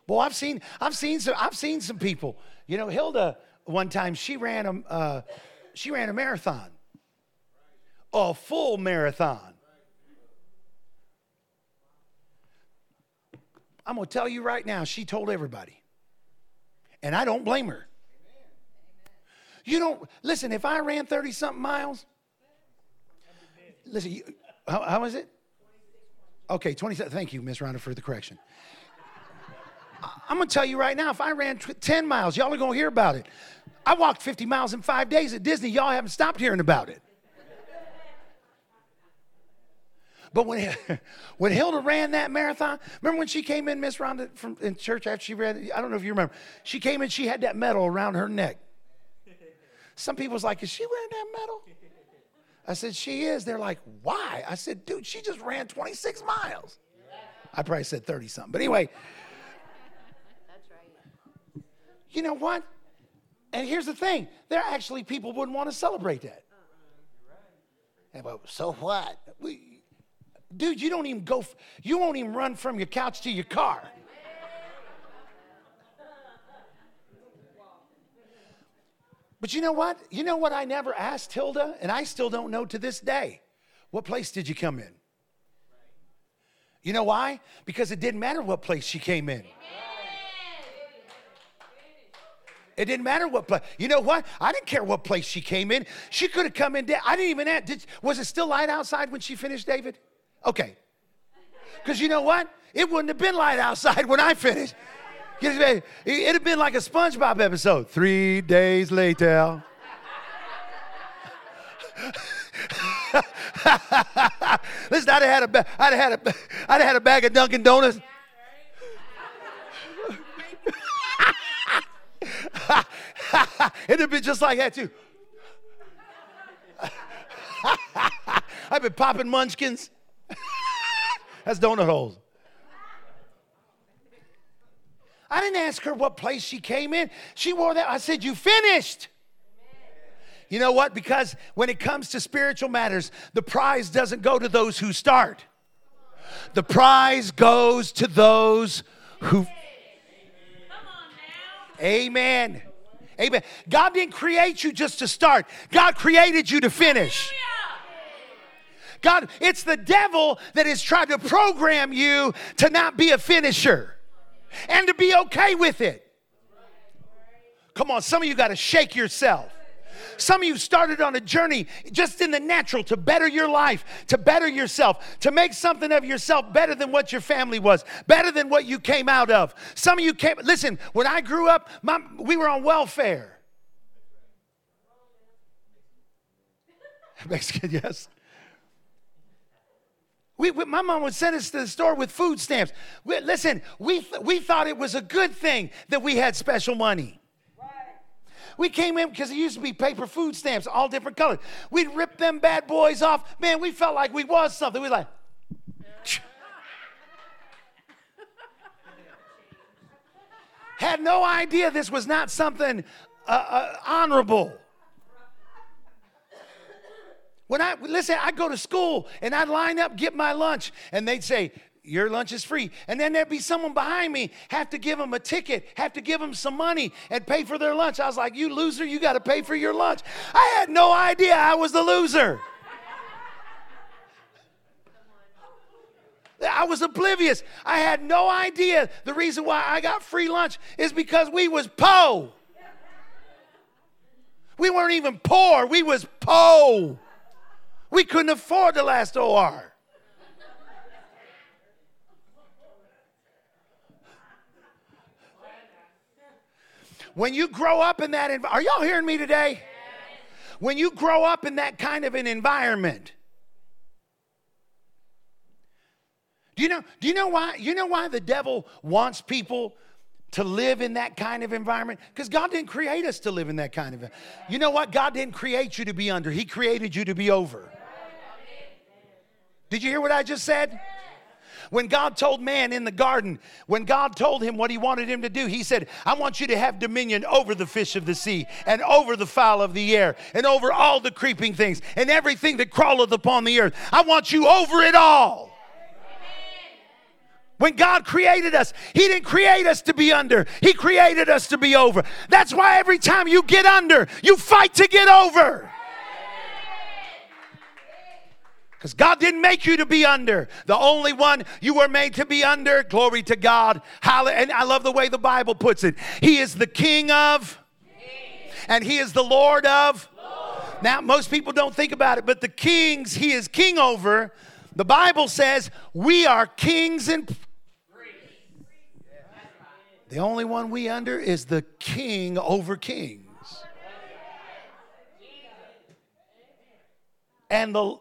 Well, I've seen, I've seen some, I've seen some people. You know, Hilda one time she ran a, uh, she ran a marathon, a full marathon. I'm gonna tell you right now, she told everybody, and I don't blame her. You don't listen. If I ran thirty something miles, listen. You, how, how was it? Okay, twenty. Thank you, Miss Rhonda, for the correction. I'm gonna tell you right now, if I ran 10 miles, y'all are gonna hear about it. I walked 50 miles in five days at Disney, y'all haven't stopped hearing about it. But when, <laughs> when Hilda ran that marathon, remember when she came in, Miss Rhonda, from in church after she ran? I don't know if you remember. She came in, she had that medal around her neck. Some people's like, is she wearing that medal? I said, she is. They're like, why? I said, dude, she just ran 26 miles. I probably said 30 something. But anyway. You know what? And here's the thing there actually people wouldn't want to celebrate that. And, so what? We, dude, you don't even go, you won't even run from your couch to your car. But you know what? You know what I never asked Hilda, and I still don't know to this day? What place did you come in? You know why? Because it didn't matter what place she came in. It didn't matter what place. You know what? I didn't care what place she came in. She could have come in. I didn't even ask. Did, was it still light outside when she finished, David? Okay. Because you know what? It wouldn't have been light outside when I finished. It'd have been like a SpongeBob episode. Three days later. <laughs> Listen, I'd have had a, ba- I'd have had a, I'd have had a bag of Dunkin' Donuts. <laughs> It'd been just like that too. <laughs> I've been popping munchkins. <laughs> That's donut holes. I didn't ask her what place she came in. She wore that. I said, You finished. You know what? Because when it comes to spiritual matters, the prize doesn't go to those who start, the prize goes to those who. Amen. Amen. God didn't create you just to start, God created you to finish. God, it's the devil that has tried to program you to not be a finisher and to be okay with it. Come on, some of you got to shake yourself. Some of you started on a journey just in the natural to better your life, to better yourself, to make something of yourself better than what your family was, better than what you came out of. Some of you came, listen, when I grew up, my, we were on welfare. <laughs> Mexican, yes. We, we- my mom would send us to the store with food stamps. We- listen, we, we thought it was a good thing that we had special money. We came in because it used to be paper food stamps, all different colors. We'd rip them bad boys off. Man, we felt like we was something. We like, <laughs> had no idea this was not something uh, uh, honorable. When I listen, I go to school and I'd line up, get my lunch, and they'd say, your lunch is free. And then there'd be someone behind me, have to give them a ticket, have to give them some money and pay for their lunch. I was like, You loser, you got to pay for your lunch. I had no idea I was the loser. I was oblivious. I had no idea the reason why I got free lunch is because we was po. We weren't even poor, we was po. We couldn't afford the last OR. When you grow up in that environment, are y'all hearing me today? When you grow up in that kind of an environment, do you know, do you know why? You know why the devil wants people to live in that kind of environment? Because God didn't create us to live in that kind of You know what? God didn't create you to be under, He created you to be over. Did you hear what I just said? When God told man in the garden, when God told him what he wanted him to do, he said, I want you to have dominion over the fish of the sea and over the fowl of the air and over all the creeping things and everything that crawleth upon the earth. I want you over it all. When God created us, He didn't create us to be under, He created us to be over. That's why every time you get under, you fight to get over. Because God didn't make you to be under. The only one you were made to be under, glory to God. And I love the way the Bible puts it. He is the King of, and He is the Lord of. Now, most people don't think about it, but the kings He is king over, the Bible says we are kings and. The only one we under is the king over kings. And the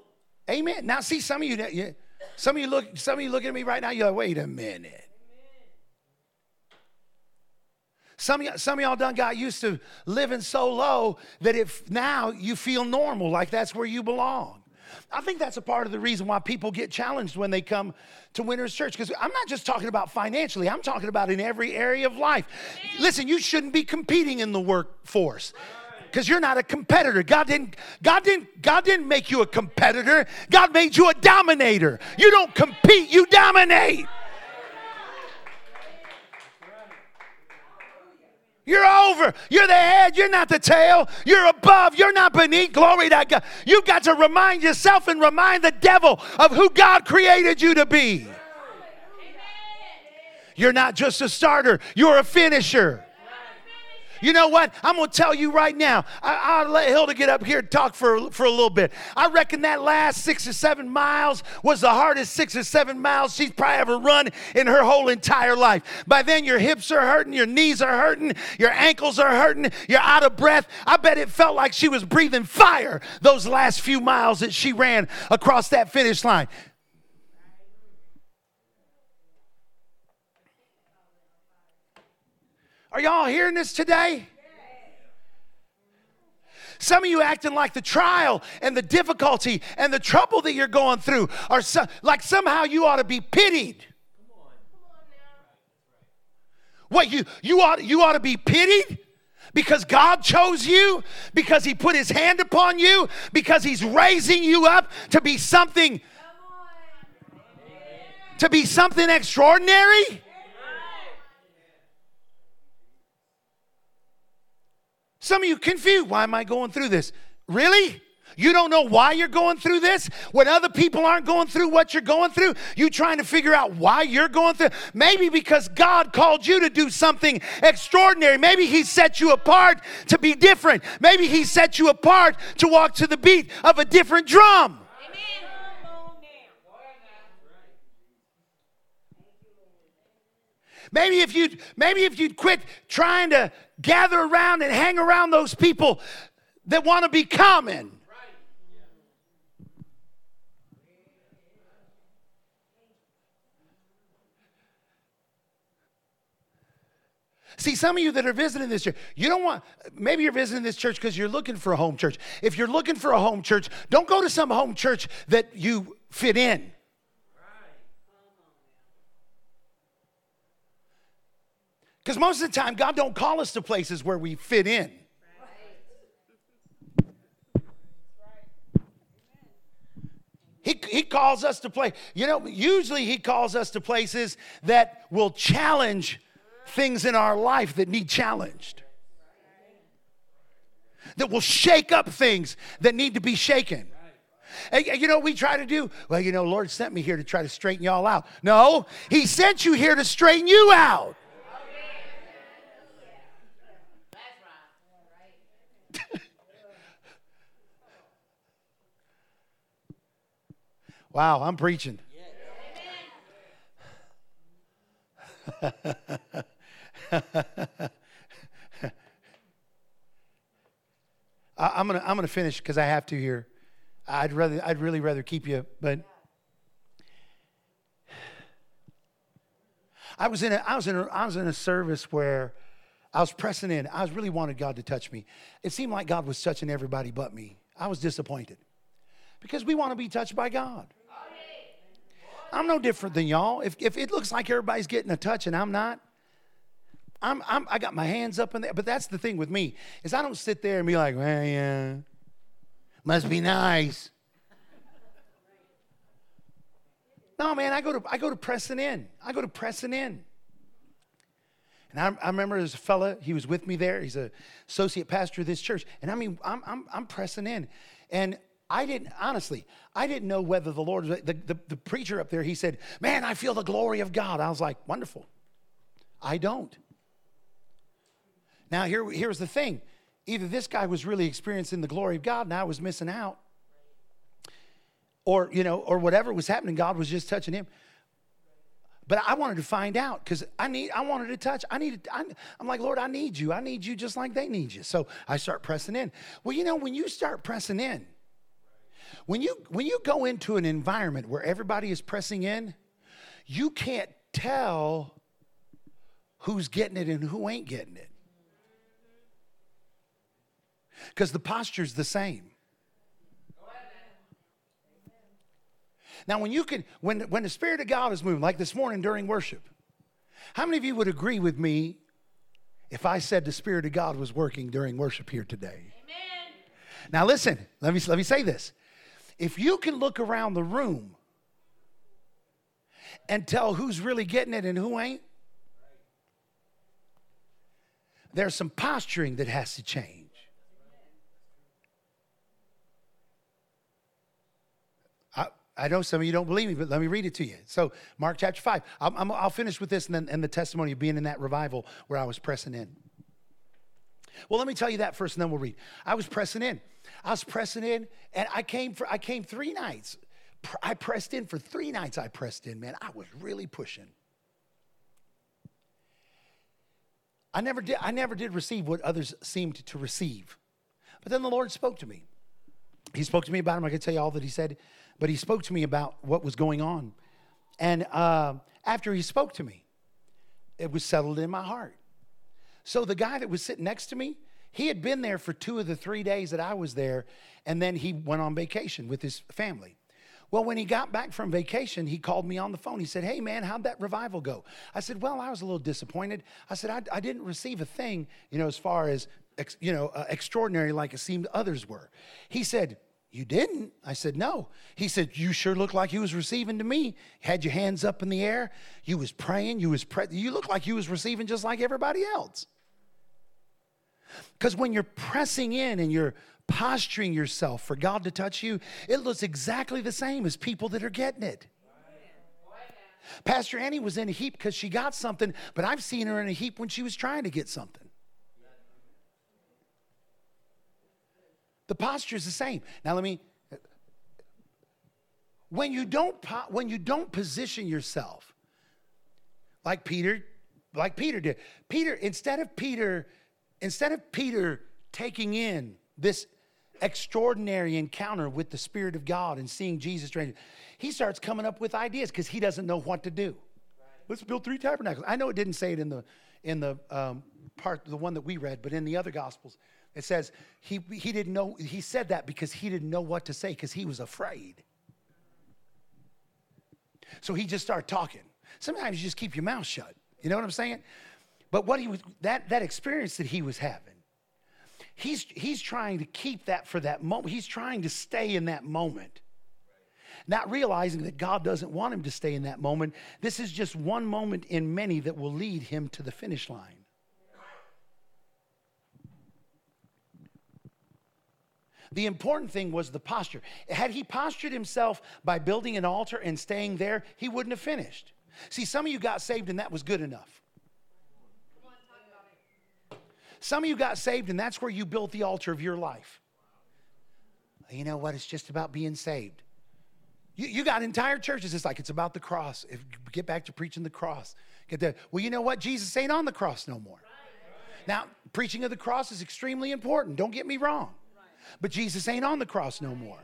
Amen. Now, see, some of you, some of you look, some of you looking at me right now. You're like, wait a minute. Some of, y- some of y'all done got used to living so low that if now you feel normal, like that's where you belong. I think that's a part of the reason why people get challenged when they come to Winners Church. Because I'm not just talking about financially, I'm talking about in every area of life. Listen, you shouldn't be competing in the workforce because you're not a competitor. God didn't, God didn't, God didn't make you a competitor. God made you a dominator. You don't compete, you dominate. You're over. You're the head. You're not the tail. You're above. You're not beneath. Glory to God. You've got to remind yourself and remind the devil of who God created you to be. You're not just a starter, you're a finisher. You know what? I'm going to tell you right now. I, will let Hilda get up here and talk for, for a little bit. I reckon that last six or seven miles was the hardest six or seven miles she's probably ever run in her whole entire life. By then, your hips are hurting, your knees are hurting, your ankles are hurting, you're out of breath. I bet it felt like she was breathing fire those last few miles that she ran across that finish line. Are y'all hearing this today? Some of you acting like the trial and the difficulty and the trouble that you're going through are so, like somehow you ought to be pitied. What you you ought you ought to be pitied because God chose you, because He put His hand upon you, because He's raising you up to be something to be something extraordinary. Some of you confused. Why am I going through this? Really? You don't know why you're going through this? When other people aren't going through what you're going through, you trying to figure out why you're going through? Maybe because God called you to do something extraordinary. Maybe He set you apart to be different. Maybe He set you apart to walk to the beat of a different drum. Amen. Maybe if you'd maybe if you'd quit trying to gather around and hang around those people that want to be common. See, some of you that are visiting this church, you don't want, maybe you're visiting this church because you're looking for a home church. If you're looking for a home church, don't go to some home church that you fit in. Because most of the time, God don't call us to places where we fit in. he he calls us to play. You know, usually he calls us to places that will challenge things in our life that need challenged. That will shake up things that need to be shaken. And, you know, we try to do, well, you know, Lord sent me here to try to straighten y'all out. No, He sent you here to straighten you out. Wow, I'm preaching. <laughs> I, am gonna I'm gonna finish because I have to here. I'd rather I'd really rather keep you, but I was in a I was in a, I was in a service where I was pressing in. I was really wanted God to touch me. It seemed like God was touching everybody but me. I was disappointed because we want to be touched by God. I'm no different than y'all. If, if it looks like everybody's getting a touch and I'm not, I'm, I'm, I got my hands up in there. But that's the thing with me is I don't sit there and be like, well, yeah, must be nice. No, man, I go to I go to pressing in. I go to pressing in. And I, I remember there's a fella, he was with me there. He's a associate pastor of this church. And I mean, I'm, I'm, I'm pressing in. And I didn't, honestly, I didn't know whether the Lord, the, the, the preacher up there, he said, Man, I feel the glory of God. I was like, Wonderful. I don't. Now, here, here's the thing either this guy was really experiencing the glory of God and I was missing out, or, you know, or whatever was happening, God was just touching him. But I wanted to find out because I need, I wanted to touch. I needed, I, I'm like, Lord, I need you. I need you just like they need you. So I start pressing in. Well, you know, when you start pressing in, when you when you go into an environment where everybody is pressing in, you can't tell who's getting it and who ain't getting it because the posture's the same. Now, when you can, when, when the Spirit of God is moving, like this morning during worship, how many of you would agree with me if I said the Spirit of God was working during worship here today? Amen. Now, listen, let me, let me say this. If you can look around the room and tell who's really getting it and who ain't, there's some posturing that has to change. I know some of you don't believe me, but let me read it to you. So, Mark chapter 5. i will finish with this and then and the testimony of being in that revival where I was pressing in. Well, let me tell you that first, and then we'll read. I was pressing in. I was pressing in, and I came for I came three nights. I pressed in for three nights. I pressed in, man. I was really pushing. I never did. I never did receive what others seemed to receive, but then the Lord spoke to me. He spoke to me about him. I could tell you all that He said but he spoke to me about what was going on. And uh, after he spoke to me, it was settled in my heart. So the guy that was sitting next to me, he had been there for two of the three days that I was there, and then he went on vacation with his family. Well, when he got back from vacation, he called me on the phone. He said, Hey, man, how'd that revival go? I said, Well, I was a little disappointed. I said, I, I didn't receive a thing, you know, as far as, you know, uh, extraordinary like it seemed others were. He said, you didn't? I said, No. He said, You sure look like you was receiving to me. Had your hands up in the air. You was praying. You was pre- you look like you was receiving just like everybody else. Because when you're pressing in and you're posturing yourself for God to touch you, it looks exactly the same as people that are getting it. Pastor Annie was in a heap because she got something, but I've seen her in a heap when she was trying to get something. The posture is the same. Now let me when you don't when you don't position yourself like Peter like Peter did. Peter instead of Peter instead of Peter taking in this extraordinary encounter with the Spirit of God and seeing Jesus, he starts coming up with ideas because he doesn't know what to do. Let's build three tabernacles. I know it didn't say it in the in the um, part, the one that we read, but in the other gospels, it says he, he didn't know, he said that because he didn't know what to say because he was afraid. So he just started talking. Sometimes you just keep your mouth shut. You know what I'm saying? But what he was, that, that experience that he was having, he's, he's trying to keep that for that moment. He's trying to stay in that moment. not realizing that God doesn't want him to stay in that moment. This is just one moment in many that will lead him to the finish line. The important thing was the posture. Had he postured himself by building an altar and staying there, he wouldn't have finished. See, some of you got saved and that was good enough. Some of you got saved and that's where you built the altar of your life. You know what? It's just about being saved. You, you got entire churches, it's like it's about the cross. If get back to preaching the cross. Get the well, you know what? Jesus ain't on the cross no more. Now, preaching of the cross is extremely important. Don't get me wrong. But Jesus ain't on the cross no more.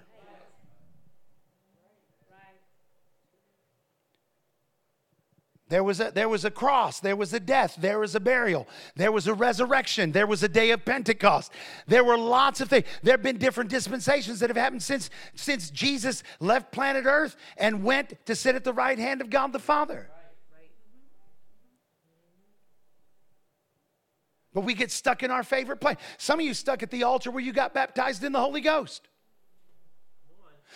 There was, a, there was a cross, there was a death, there was a burial, there was a resurrection, there was a day of Pentecost. There were lots of things. There have been different dispensations that have happened since, since Jesus left planet Earth and went to sit at the right hand of God the Father. But we get stuck in our favorite place. Some of you stuck at the altar where you got baptized in the Holy Ghost.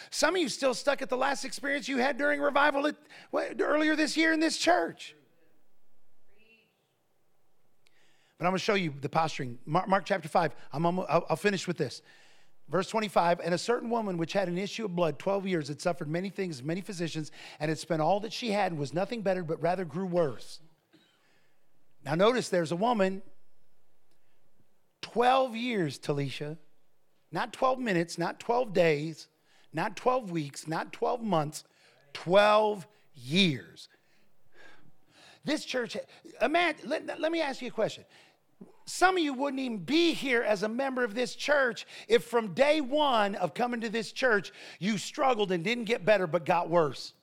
Some of you still stuck at the last experience you had during revival at, earlier this year in this church. But I'm going to show you the posturing. Mark, Mark chapter 5. I'm, I'll, I'll finish with this. Verse 25, and a certain woman which had an issue of blood 12 years had suffered many things, many physicians, and had spent all that she had and was nothing better, but rather grew worse. Now, notice there's a woman 12 years, Talisha. Not 12 minutes, not 12 days, not 12 weeks, not 12 months, 12 years. This church, imagine, let, let me ask you a question. Some of you wouldn't even be here as a member of this church if from day one of coming to this church you struggled and didn't get better but got worse.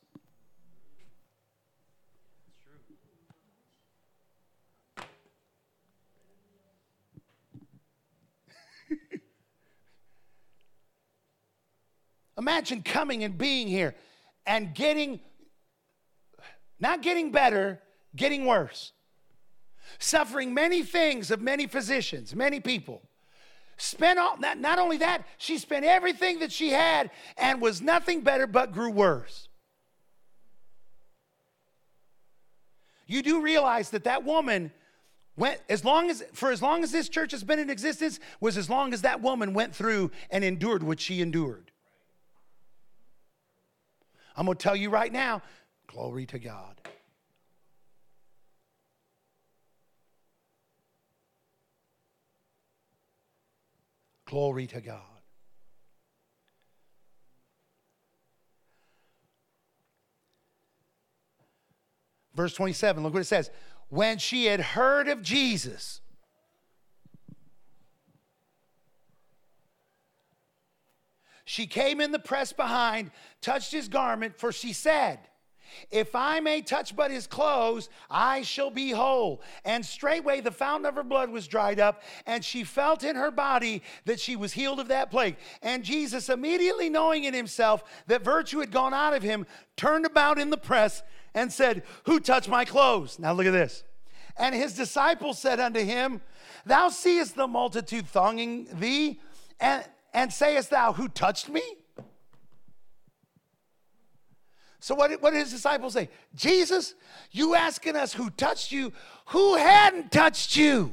Imagine coming and being here and getting, not getting better, getting worse. Suffering many things of many physicians, many people. Spent all, not, not only that, she spent everything that she had and was nothing better but grew worse. You do realize that that woman went as long as for as long as this church has been in existence was as long as that woman went through and endured what she endured I'm going to tell you right now glory to God. Glory to God. Verse 27, look what it says. When she had heard of Jesus, She came in the press behind, touched his garment, for she said, if I may touch but his clothes, I shall be whole. And straightway the fountain of her blood was dried up, and she felt in her body that she was healed of that plague. And Jesus, immediately knowing in himself that virtue had gone out of him, turned about in the press and said, Who touched my clothes? Now look at this. And his disciples said unto him, Thou seest the multitude thronging thee, and and sayest thou, Who touched me? So, what, what did his disciples say? Jesus, you asking us who touched you? Who hadn't touched you?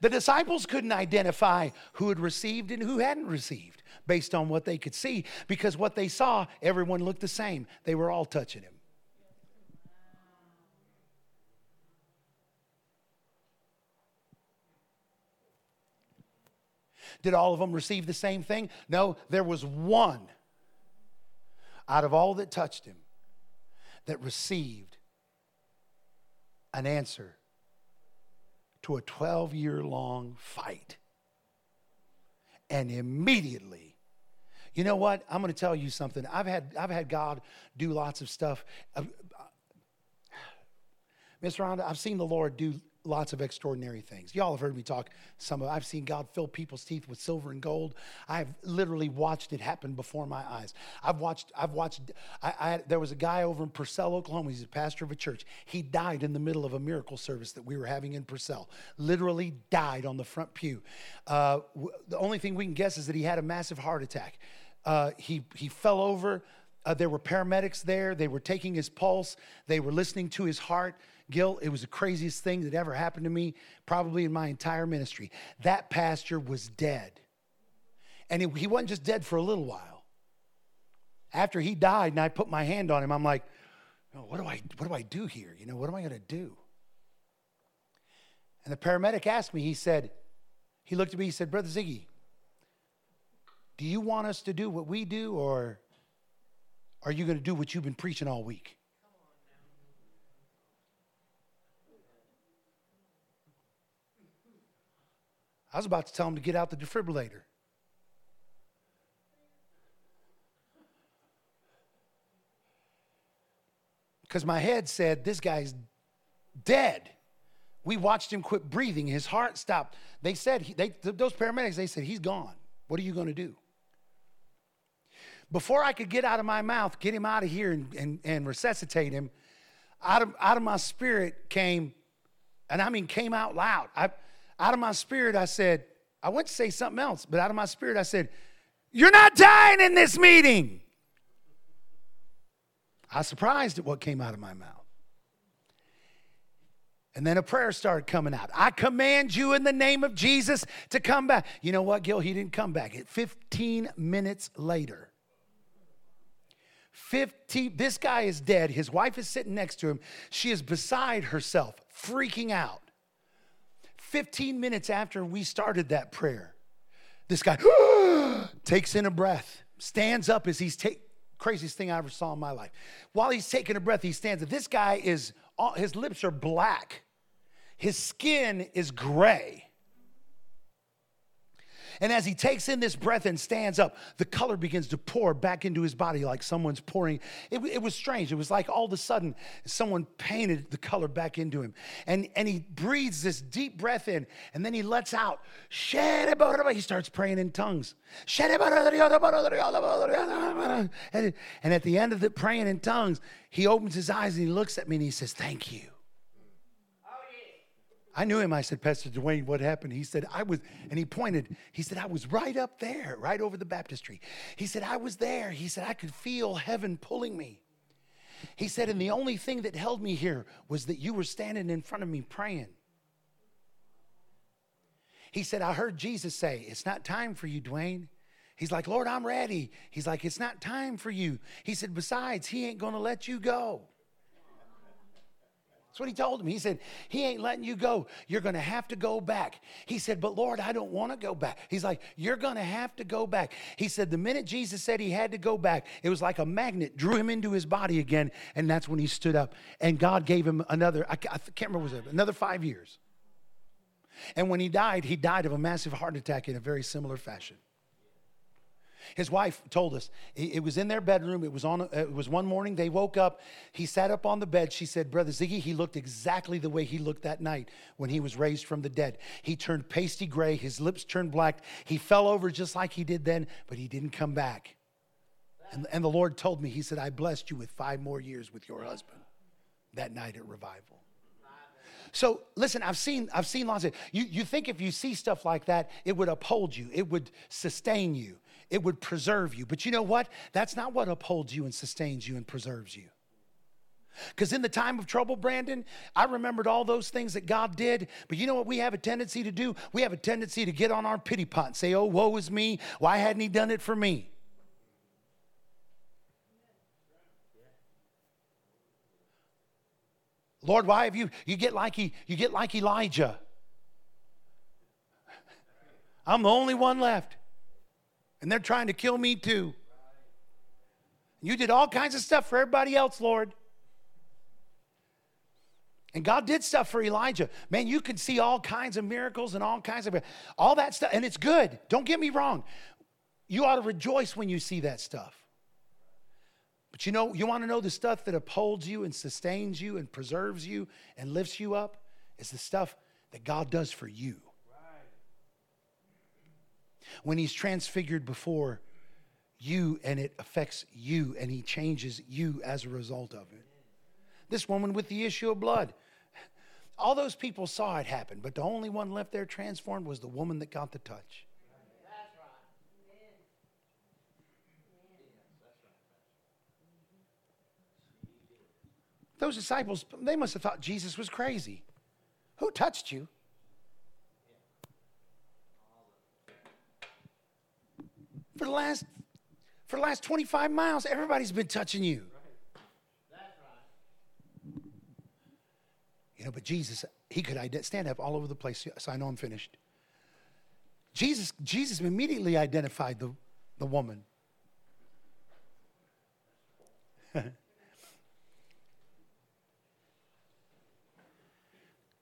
The disciples couldn't identify who had received and who hadn't received based on what they could see because what they saw, everyone looked the same. They were all touching him. Did all of them receive the same thing? No, there was one out of all that touched him that received an answer to a 12 year long fight. And immediately, you know what? I'm going to tell you something. I've had, I've had God do lots of stuff. Uh, Miss Rhonda, I've seen the Lord do lots of extraordinary things. Y'all have heard me talk some of I've seen God fill people's teeth with silver and gold. I've literally watched it happen before my eyes. I've watched I've watched I, I there was a guy over in Purcell, Oklahoma. He's a pastor of a church. He died in the middle of a miracle service that we were having in Purcell. Literally died on the front pew. Uh, w- the only thing we can guess is that he had a massive heart attack. Uh, he he fell over. Uh, there were paramedics there. They were taking his pulse. They were listening to his heart. Gil, it was the craziest thing that ever happened to me, probably in my entire ministry. That pastor was dead. And he, wasn't just dead for a little while. After he died and I put my hand on him, I'm like, oh, what, do I, what do I do here? You know, what am I going to do? And the paramedic asked me, he said, he looked at me, he said, Brother Ziggy, do you want us to do what we do or are you going to do what you've been preaching all week? I was about to tell him to get out the defibrillator. Because my head said, This guy's dead. We watched him quit breathing. His heart stopped. They said, they, those paramedics, they said, He's gone. What are you going to do? Before I could get out of my mouth, get him out of here and, and, and resuscitate him, out of, out of my spirit came, and I mean came out loud. I, out of my spirit, I said, I went to say something else, but out of my spirit, I said, You're not dying in this meeting. I was surprised at what came out of my mouth. And then a prayer started coming out. I command you in the name of Jesus to come back. You know what, Gil? He didn't come back. 15 minutes later, 15, this guy is dead. His wife is sitting next to him. She is beside herself, freaking out. 15 minutes after we started that prayer, this guy <gasps> takes in a breath, stands up as he's taking, craziest thing I ever saw in my life. While he's taking a breath, he stands up. This guy is, his lips are black, his skin is gray. And as he takes in this breath and stands up, the color begins to pour back into his body like someone's pouring. It, it was strange. It was like all of a sudden someone painted the color back into him. And, and he breathes this deep breath in, and then he lets out. He starts praying in tongues. And, and at the end of the praying in tongues, he opens his eyes and he looks at me and he says, Thank you. I knew him. I said, Pastor Dwayne, what happened? He said, I was, and he pointed, he said, I was right up there, right over the baptistry. He said, I was there. He said, I could feel heaven pulling me. He said, and the only thing that held me here was that you were standing in front of me praying. He said, I heard Jesus say, It's not time for you, Dwayne. He's like, Lord, I'm ready. He's like, It's not time for you. He said, Besides, He ain't going to let you go. That's what he told him. He said, He ain't letting you go. You're going to have to go back. He said, But Lord, I don't want to go back. He's like, You're going to have to go back. He said, The minute Jesus said he had to go back, it was like a magnet drew him into his body again. And that's when he stood up. And God gave him another, I can't remember, was it another five years. And when he died, he died of a massive heart attack in a very similar fashion. His wife told us it was in their bedroom. It was on. Uh, it was one morning. They woke up. He sat up on the bed. She said, "Brother Ziggy, he looked exactly the way he looked that night when he was raised from the dead. He turned pasty gray. His lips turned black. He fell over just like he did then, but he didn't come back." And, and the Lord told me, He said, "I blessed you with five more years with your husband." That night at revival. So listen, I've seen I've seen lots of you. You think if you see stuff like that, it would uphold you, it would sustain you, it would preserve you. But you know what? That's not what upholds you and sustains you and preserves you. Because in the time of trouble, Brandon, I remembered all those things that God did. But you know what we have a tendency to do? We have a tendency to get on our pity pot and say, oh, woe is me. Why hadn't he done it for me? Lord, why have you you get like he you get like Elijah? I'm the only one left. And they're trying to kill me too. You did all kinds of stuff for everybody else, Lord. And God did stuff for Elijah. Man, you can see all kinds of miracles and all kinds of all that stuff, and it's good. Don't get me wrong. You ought to rejoice when you see that stuff. But you know, you want to know the stuff that upholds you and sustains you and preserves you and lifts you up? is the stuff that God does for you. When He's transfigured before you and it affects you and He changes you as a result of it. This woman with the issue of blood. All those people saw it happen, but the only one left there transformed was the woman that got the touch. That's right. Those disciples, they must have thought Jesus was crazy. Who touched you? For the last for the last 25 miles, everybody's been touching you. You know, but Jesus, he could stand up all over the place. So I know I'm finished. Jesus, Jesus immediately identified the, the woman. <laughs>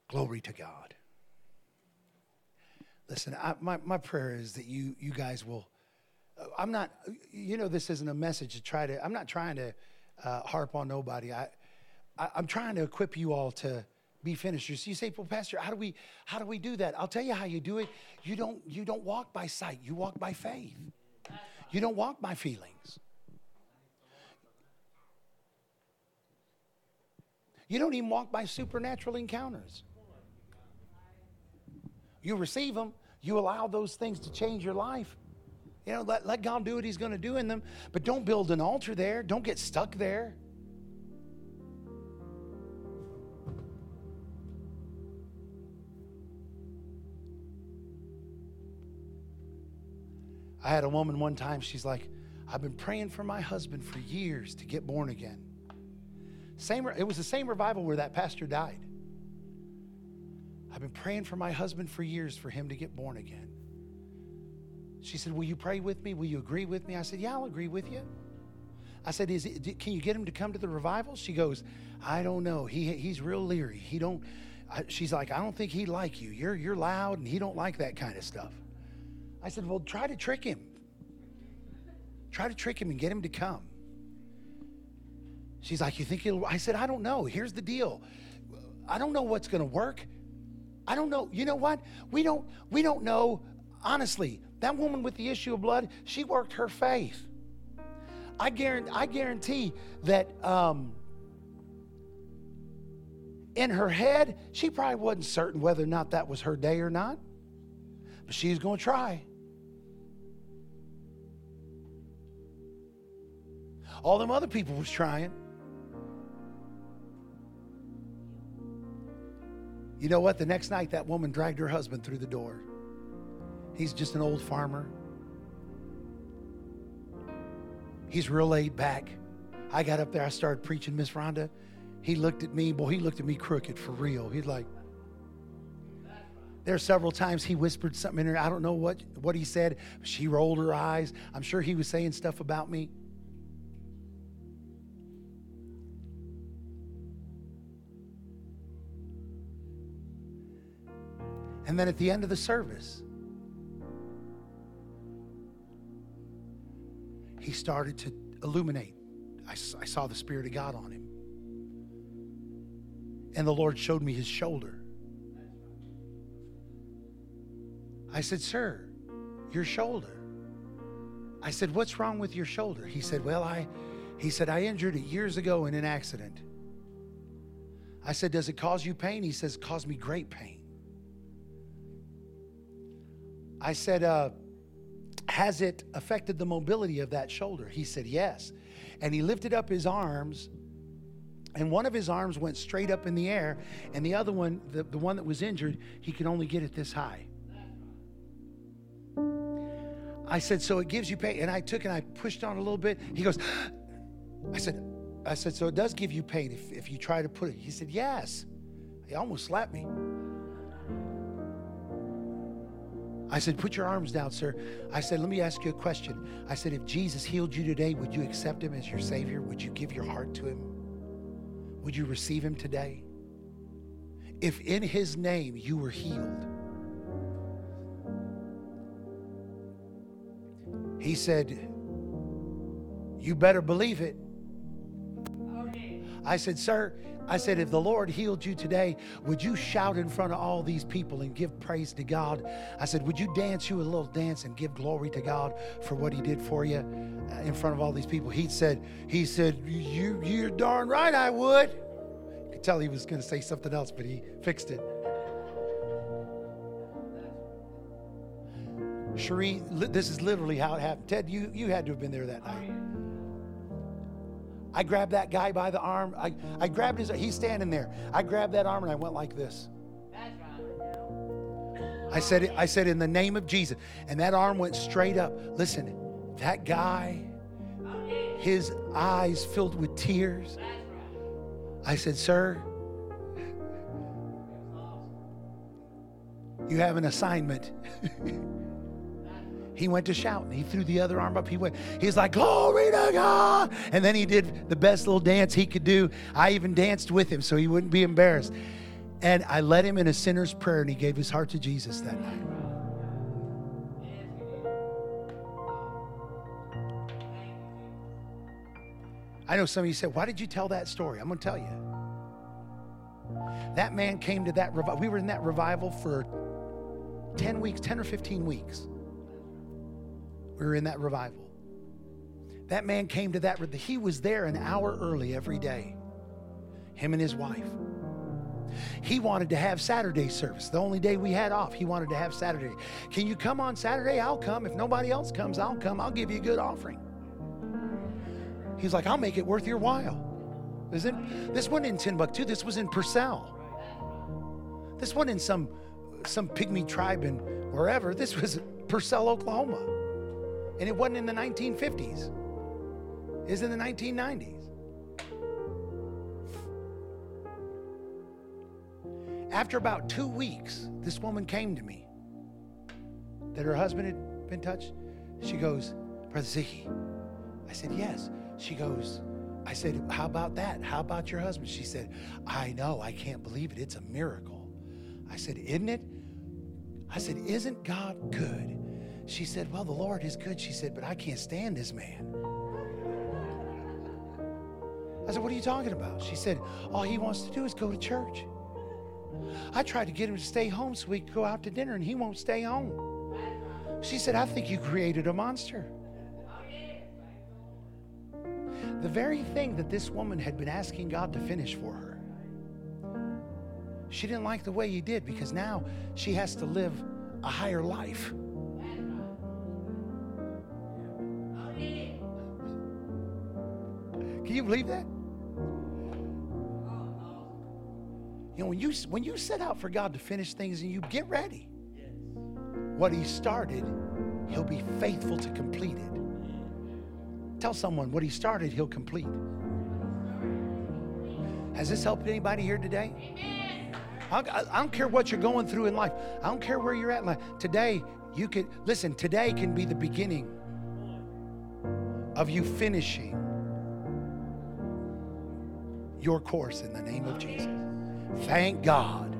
Glory to God. Listen, I, my, my prayer is that you, you guys will. Uh, I'm not, you know, this isn't a message to try to, I'm not trying to uh, harp on nobody. I, I, I'm trying to equip you all to be finishers. You say, well, Pastor, how do we, how do we do that? I'll tell you how you do it. You don't, you don't walk by sight. You walk by faith. You don't walk by feelings. You don't even walk by supernatural encounters. You receive them, you allow those things to change your life. You know, let, let God do what He's going to do in them, but don't build an altar there. Don't get stuck there. I had a woman one time, she's like, I've been praying for my husband for years to get born again. Same, it was the same revival where that pastor died. I've been praying for my husband for years for him to get born again. She said, Will you pray with me? Will you agree with me? I said, Yeah, I'll agree with you. I said, Is it, Can you get him to come to the revival? She goes, I don't know. He, he's real leery. He don't, I, she's like, I don't think he'd like you. You're, you're loud and he don't like that kind of stuff. I said, Well, try to trick him. Try to trick him and get him to come. She's like, You think he'll? I said, I don't know. Here's the deal. I don't know what's going to work. I don't know. You know what? We don't. We don't know. Honestly, that woman with the issue of blood, she worked her faith. I guarantee. I guarantee that um, in her head, she probably wasn't certain whether or not that was her day or not, but she's going to try. All them other people was trying. You know what? The next night, that woman dragged her husband through the door. He's just an old farmer. He's real laid back. I got up there, I started preaching, Miss Rhonda. He looked at me, boy, he looked at me crooked for real. He's like, there are several times he whispered something in her. I don't know what, what he said. She rolled her eyes. I'm sure he was saying stuff about me. And then at the end of the service, started to illuminate. I, I, saw the Spirit of God on him. And the Lord showed me his shoulder. I said, Sir, your shoulder. I said, What's wrong with your shoulder? He said, Well, I, he said, I injured it years ago in an accident. I said, Does it cause you pain? He says, Caused me great pain. I said, uh, Has it affected the mobility of that shoulder? He said, Yes. And he lifted up his arms, and one of his arms went straight up in the air, and the other one, the, the one that was injured, he could only get it this high. I said, So it gives you pain. And I took and I pushed on a little bit. He goes, <gasps> I said, I said, So it does give you pain if, if you try to put it. He said, Yes. He almost slapped me. I said, Put your arms down, sir. I said, Let me ask you a question. I said, If Jesus healed you today, would you accept him as your Savior? Would you give your heart to him? Would you receive him today? If in his name you were healed, he said, You better believe it. I said, Sir, I said, if the Lord healed you today, would you shout in front of all these people and give praise to God? I said, would you dance you a little dance and give glory to God for what He did for you uh, in front of all these people? He said, He said, you, you're darn right, I would. You could tell he was going to say something else, but he fixed it. Cherie, this is literally how it happened. Ted, you, you had to have been there that night. I grabbed that guy by the arm. I, I grabbed his, he's standing there. I grabbed that arm and I went like this. I said, I said, in the name of Jesus. And that arm went straight up. Listen, that guy, his eyes filled with tears. I said, Sir, you have an assignment. <laughs> he went to shout and he threw the other arm up. He went, he's like, Glory to God. And then he did the best little dance he could do. I even danced with him so he wouldn't be embarrassed. And I led him in a sinner's prayer and he gave his heart to Jesus that night. I know some of you said, Why did you tell that story? I'm going to tell you. That man came to that revival. We were in that revival for 10 weeks, 10 or 15 weeks. We were in that revival. That man came to that, he was there an hour early every day, him and his wife. He wanted to have Saturday service. The only day we had off, he wanted to have Saturday. Can you come on Saturday? I'll come. If nobody else comes, I'll come. I'll give you a good offering. He's like, I'll make it worth your while. Isn't this wasn't in Timbuktu, this was in Purcell. This wasn't in some some pygmy tribe in wherever. This was Purcell, Oklahoma. And it wasn't in the 1950s. It's in the 1990s. After about two weeks, this woman came to me that her husband had been touched. She goes, Brother Ziki. I said, Yes. She goes, I said, How about that? How about your husband? She said, I know. I can't believe it. It's a miracle. I said, Isn't it? I said, Isn't God good? She said, Well, the Lord is good. She said, But I can't stand this man. I said, What are you talking about? She said, All he wants to do is go to church. I tried to get him to stay home so we could go out to dinner, and he won't stay home. She said, I think you created a monster. The very thing that this woman had been asking God to finish for her. She didn't like the way he did because now she has to live a higher life. Can you believe that? You know, when you when you set out for God to finish things and you get ready, what He started, He'll be faithful to complete it. Tell someone what He started, He'll complete. Has this helped anybody here today? I, don't care what you're going through in life. I don't care where you're at in life. Today, you could listen. Today can be the beginning of you finishing your course in the name of Jesus. Thank God.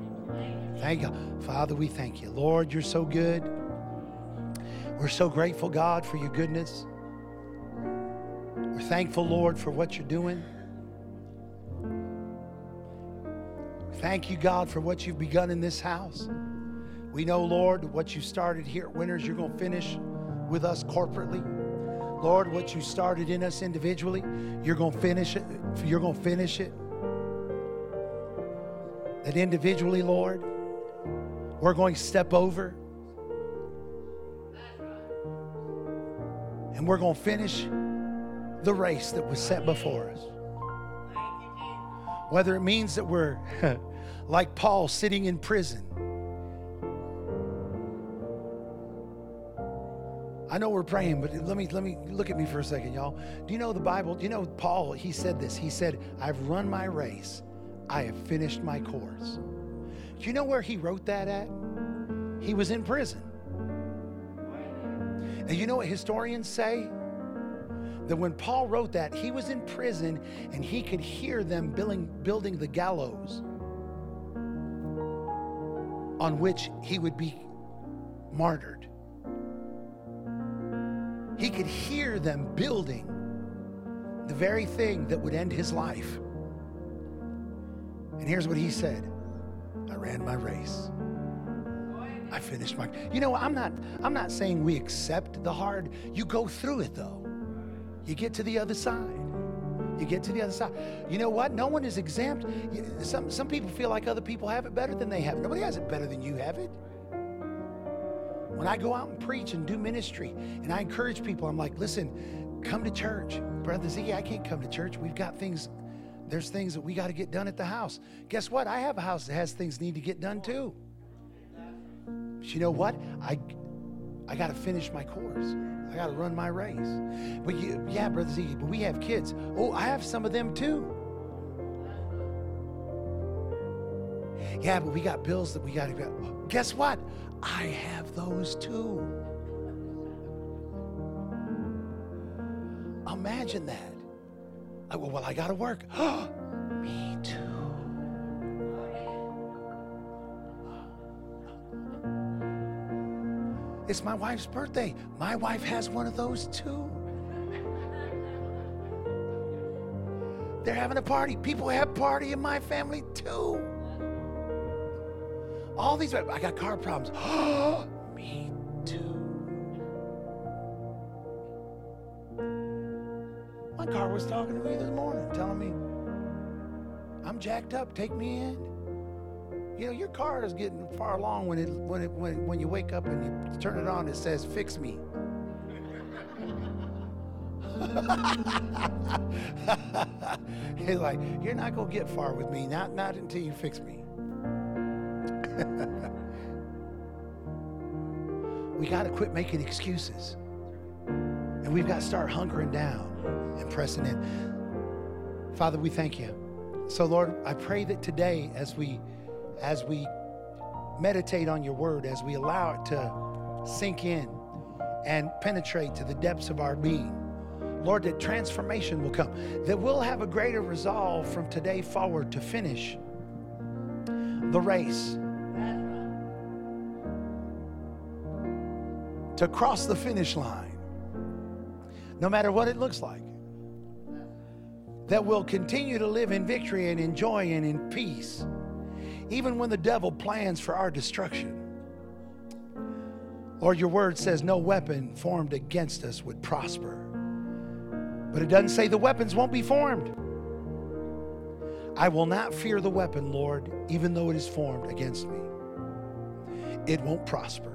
Thank God. Father, we thank you. Lord, you're so good. We're so grateful, God, for your goodness. We're thankful, Lord, for what you're doing. Thank you, God, for what you've begun in this house. We know, Lord, what you started here at Winners, you're going to finish with us corporately. Lord, what you started in us individually, you're going to finish it. You're going to finish it. That individually, Lord, we're going to step over. And we're going to finish the race that was set before us. Whether it means that we're <laughs> like Paul sitting in prison. I know we're praying, but let me let me look at me for a second, y'all. Do you know the Bible? Do you know Paul? He said this. He said, "I've run my race. I have finished my course." Do you know where he wrote that at? He was in prison. And you know what historians say? That when Paul wrote that, he was in prison and he could hear them building, building the gallows on which he would be martyred. He could hear them building the very thing that would end his life. And here's what he said I ran my race. I finished my You know, I'm not I'm not saying we accept the hard. You go through it though. You get to the other side. You get to the other side. You know what? No one is exempt. Some some people feel like other people have it better than they have. Nobody has it better than you have it. When I go out and preach and do ministry and I encourage people, I'm like, listen, come to church. Brother I can't come to church. We've got things, there's things that we got to get done at the house. Guess what? I have a house that has things need to get done too. But you know what? I I got to finish my course. I got to run my race. But you, yeah, Brother Ziggy, but we have kids. Oh, I have some of them too. Yeah, but we got bills that we got to go. Guess what? I have those too. Imagine that. I, well, well, I got to work. <gasps> Me too. It's my wife's birthday. My wife has one of those too. They're having a party. People have party in my family too. All these, I got car problems. <gasps> Me too. My car was talking to me this morning, telling me, I'm jacked up, take me in. You know, your car is getting far along when it when it when, when you wake up and you turn it on, it says fix me. <laughs> He's like, you're not gonna get far with me, not not until you fix me. We got to quit making excuses. And we've got to start hunkering down and pressing in. Father, we thank you. So Lord, I pray that today as we as we meditate on your word, as we allow it to sink in and penetrate to the depths of our being, Lord, that transformation will come, that we'll have a greater resolve from today forward to finish the race, to cross the finish line, no matter what it looks like. That we'll continue to live in victory and in joy and in peace, even when the devil plans for our destruction. Lord, your word says no weapon formed against us would prosper. But it doesn't say the weapons won't be formed. I will not fear the weapon, Lord, even though it is formed against me. It won't prosper.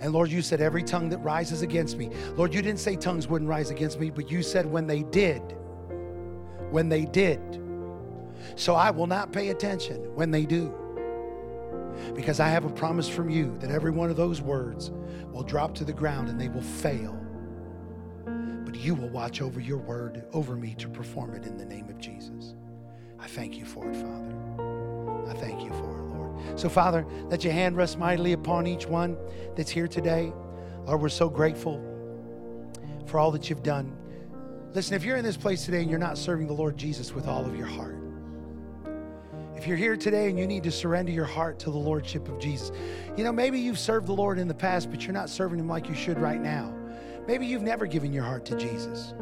And Lord, you said every tongue that rises against me. Lord, you didn't say tongues wouldn't rise against me, but you said when they did, when they did. So I will not pay attention when they do. Because I have a promise from you that every one of those words will drop to the ground and they will fail. But you will watch over your word over me to perform it in the name of Jesus. I thank you for it, Father. I thank you for it. So, Father, let your hand rest mightily upon each one that's here today. Lord, we're so grateful for all that you've done. Listen, if you're in this place today and you're not serving the Lord Jesus with all of your heart, if you're here today and you need to surrender your heart to the Lordship of Jesus, you know, maybe you've served the Lord in the past, but you're not serving Him like you should right now. Maybe you've never given your heart to Jesus.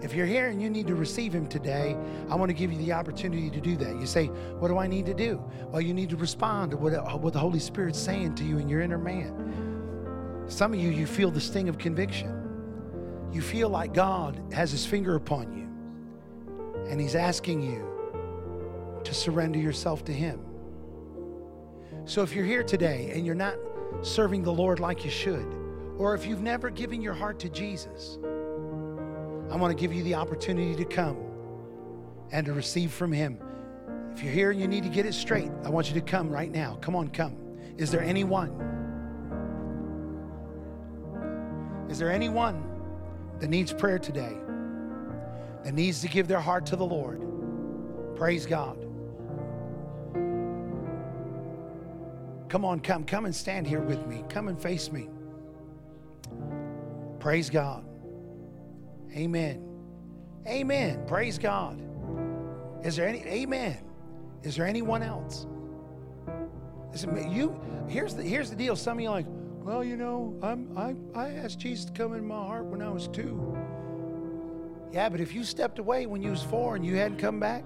If you're here and you need to receive Him today, I want to give you the opportunity to do that. You say, What do I need to do? Well, you need to respond to what, what the Holy Spirit's saying to you in your inner man. Some of you, you feel the sting of conviction. You feel like God has His finger upon you and He's asking you to surrender yourself to Him. So if you're here today and you're not serving the Lord like you should, or if you've never given your heart to Jesus, I want to give you the opportunity to come and to receive from Him. If you're here and you need to get it straight, I want you to come right now. Come on, come. Is there anyone? Is there anyone that needs prayer today? That needs to give their heart to the Lord? Praise God. Come on, come. Come and stand here with me. Come and face me. Praise God. Amen. Amen. Praise God. Is there any amen? Is there anyone else? You here's the here's the deal. Some of you are like, well, you know, I'm I I asked Jesus to come in my heart when I was two. Yeah, but if you stepped away when you was four and you hadn't come back,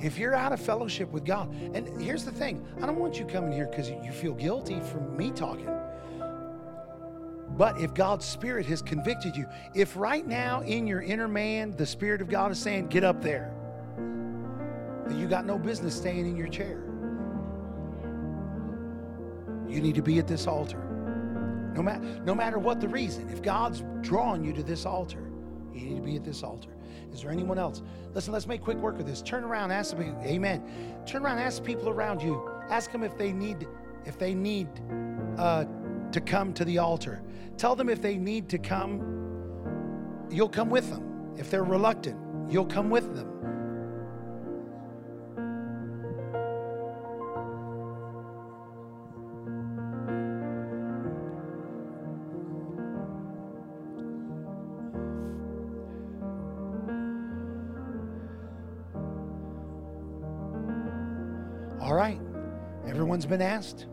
If you're out of fellowship with God, and here's the thing I don't want you coming here because you feel guilty for me talking. But if God's Spirit has convicted you, if right now in your inner man the Spirit of God is saying, get up there, then you got no business staying in your chair. You need to be at this altar. No, no matter what the reason, if God's drawing you to this altar, you need to be at this altar. Is there anyone else? Listen, let's make quick work of this. Turn around, ask them, amen. Turn around, ask people around you. Ask them if they need, if they need uh, to come to the altar. Tell them if they need to come, you'll come with them. If they're reluctant, you'll come with them. All right. Everyone's been asked.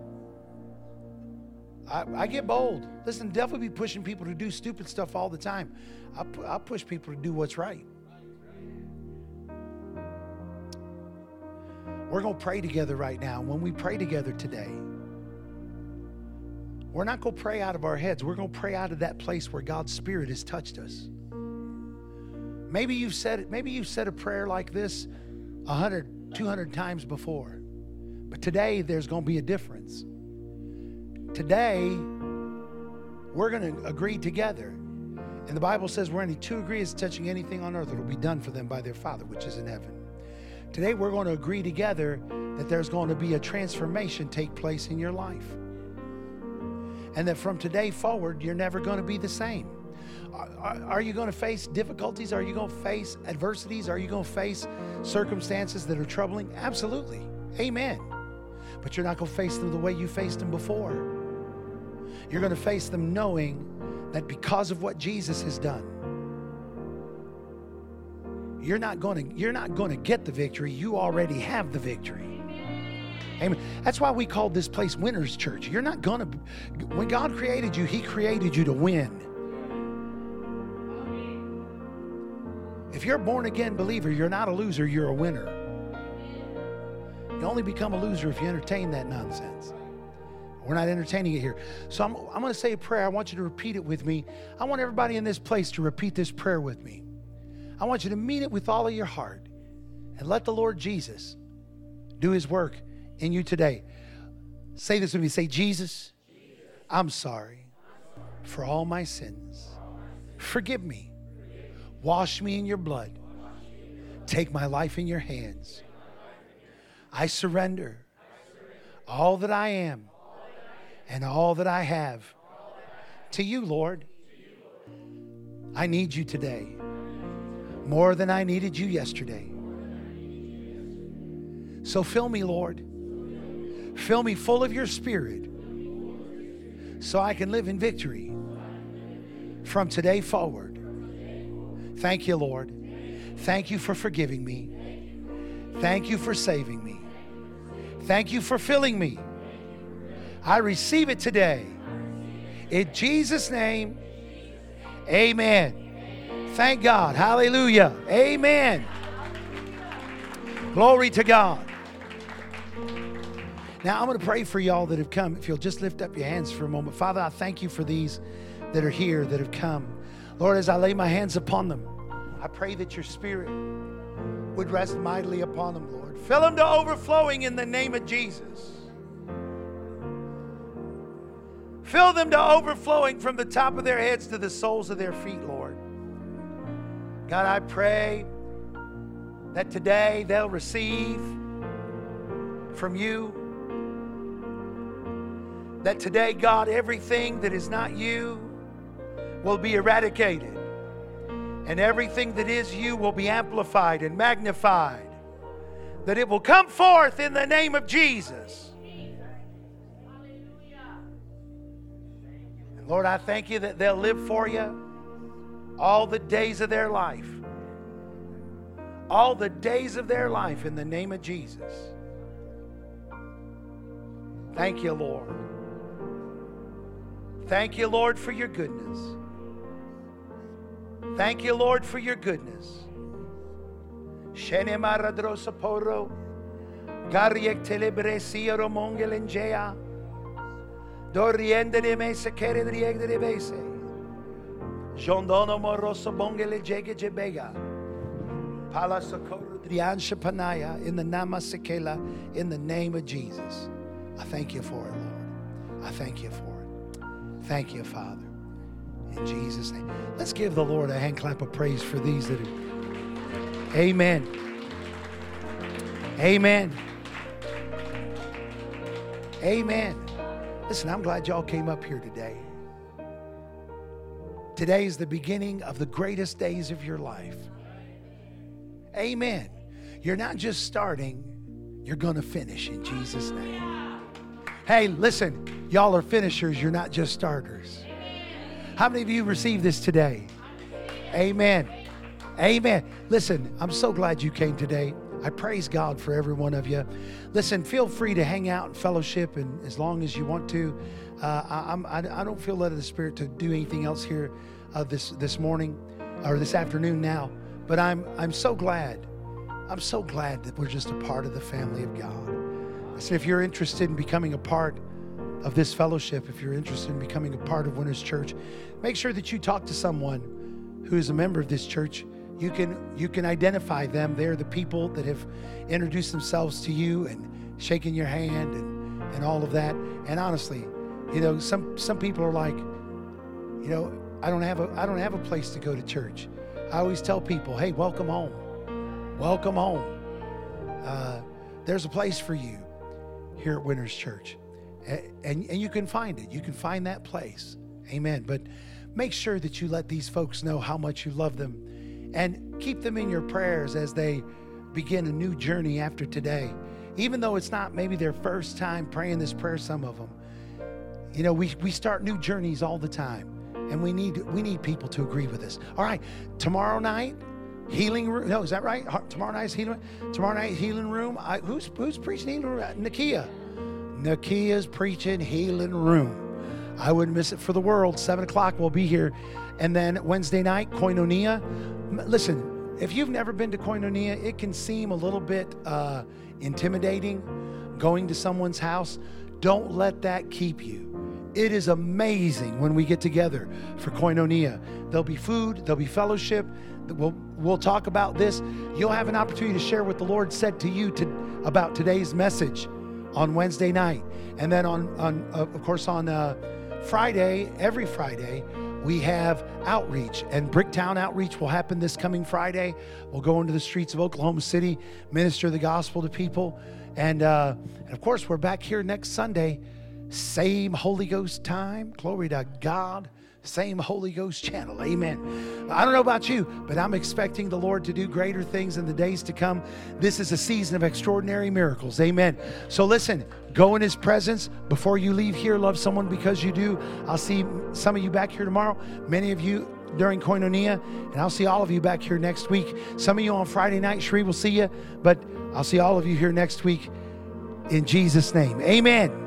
I, I get bold. Listen, the devil be pushing people to do stupid stuff all the time. I, pu- I push people to do what's right. We're going to pray together right now. When we pray together today, we're not going to pray out of our heads. We're going to pray out of that place where God's Spirit has touched us. Maybe you've said. Maybe you've said a prayer like this 100, 200 times before. But today, there's going to be a difference. Today, we're going to agree together. And the Bible says, where any two agree is touching anything on earth, it'll be done for them by their Father, which is in heaven. Today, we're going to agree together that there's going to be a transformation take place in your life. And that from today forward, you're never going to be the same. Are, you going to face difficulties? Are you going to face adversities? Are you going to face circumstances that are troubling? Absolutely. Amen. But you're not going to face them the way you faced them before. You're going to face them knowing that because of what Jesus has done, you're not going to you're not going to get the victory. You already have the victory. Amen. That's why we called this place Winners Church. You're not going to when God created you, he created you to win. If you're a born again believer, you're not a loser, you're a winner. You only become a loser if you entertain that nonsense. We're not entertaining it here. So I'm, I'm going to say a prayer. I want you to repeat it with me. I want everybody in this place to repeat this prayer with me. I want you to mean it with all of your heart and let the Lord Jesus do his work in you today. Say this with me. Say, Jesus, I'm sorry for all my sins. Forgive me. Wash me in your blood. Take my life in your hands. I surrender all that I am and all that I have to you, Lord. I need you today more than I needed you yesterday. So fill me, Lord. Fill me full of your spirit so I can live in victory from today forward. Thank you, Lord. Thank you for forgiving me. Thank you for saving me. Thank you for filling me. I receive it today. In Jesus' name, amen. Thank God. Hallelujah. Amen. Glory to God. Now, I'm going to pray for y'all that have come. If you'll just lift up your hands for a moment. Father, I thank you for these that are here that have come. Lord, as I lay my hands upon them, I pray that your spirit would rest mightily upon them, Lord. Fill them to overflowing in the name of Jesus. Fill them to overflowing from the top of their heads to the soles of their feet, Lord. God, I pray that today they'll receive from you. That today, God, everything that is not you will be eradicated, and everything that is you will be amplified and magnified. That it will come forth in the name of Jesus. And Lord, I thank you that they'll live for you all the days of their life. All the days of their life in the name of Jesus. Thank you, Lord. Thank you, Lord, for your goodness. Thank you, Lord, for your goodness. Shene maradrosa poro. Gariek telebresiero mongelengea. Doriende de me sekere driegde de bese. Jondono moroso bongele jege jebega. Pala socorro driansha panaya in the nama sekela in the name of Jesus. I thank you for it, Lord. I thank you for it. Thank you, Father. In Jesus' name. Let's give the Lord a hand clap of praise for these that are. Amen. Amen. Amen. Listen, I'm glad y'all came up here today. Today is the beginning of the greatest days of your life. Amen. You're not just starting, you're going to finish in Jesus' name. Hey, listen, y'all are finishers, you're not just starters. How many of you received this today? Amen. Amen. Listen, I'm so glad you came today. I praise God for every one of you. Listen, feel free to hang out and fellowship, and as long as you want to. Uh, I, I'm, I, I don't feel led of the Spirit to do anything else here uh, this this morning or this afternoon now. But I'm I'm so glad. I'm so glad that we're just a part of the family of God. Listen, if you're interested in becoming a part of this fellowship, if you're interested in becoming a part of Winners Church, make sure that you talk to someone who is a member of this church you can you can identify them. They're the people that have introduced themselves to you and shaken your hand and and all of that. And honestly you know some some people are like you know i don't have a i don't have a place to go to church. I always tell people hey welcome home. Welcome home. Uh, there's a place for you here at winners church. And, and and you can find it. You can find that place. Amen. But make sure that you let these folks know how much you love them and keep them in your prayers as they begin a new journey after today. Even though it's not maybe their first time praying this prayer, some of them, you know, we, we start new journeys all the time. And we need we need people to agree with us. All right, tomorrow night, healing room. No, is that right? Tomorrow night's healing. Tomorrow night healing room. I, who's who's preaching healing room? Uh, Nakia. Nakia's preaching healing room. I wouldn't miss it for the world. Seven o'clock, we'll be here. And then Wednesday night, Koinonia. Listen, if you've never been to Koinonia, it can seem a little bit uh, intimidating going to someone's house. Don't let that keep you. It is amazing when we get together for Koinonia. There'll be food, there'll be fellowship. We'll, we'll talk about this. You'll have an opportunity to share what the Lord said to you to, about today's message on Wednesday night. And then, on, on uh, of course, on uh, Friday, every Friday, we have outreach, and Bricktown outreach will happen this coming Friday. We'll go into the streets of Oklahoma City, minister the gospel to people. And, uh, and of course, we're back here next Sunday, same Holy Ghost time. Glory to God same Holy Ghost channel. Amen. I don't know about you, but I'm expecting the Lord to do greater things in the days to come. This is a season of extraordinary miracles. Amen. So listen, go in His presence before you leave here. Love someone because you do. I'll see some of you back here tomorrow. Many of you during Koinonia, and I'll see all of you back here next week. Some of you on Friday night, Shree will see you, but I'll see all of you here next week in Jesus' name. Amen.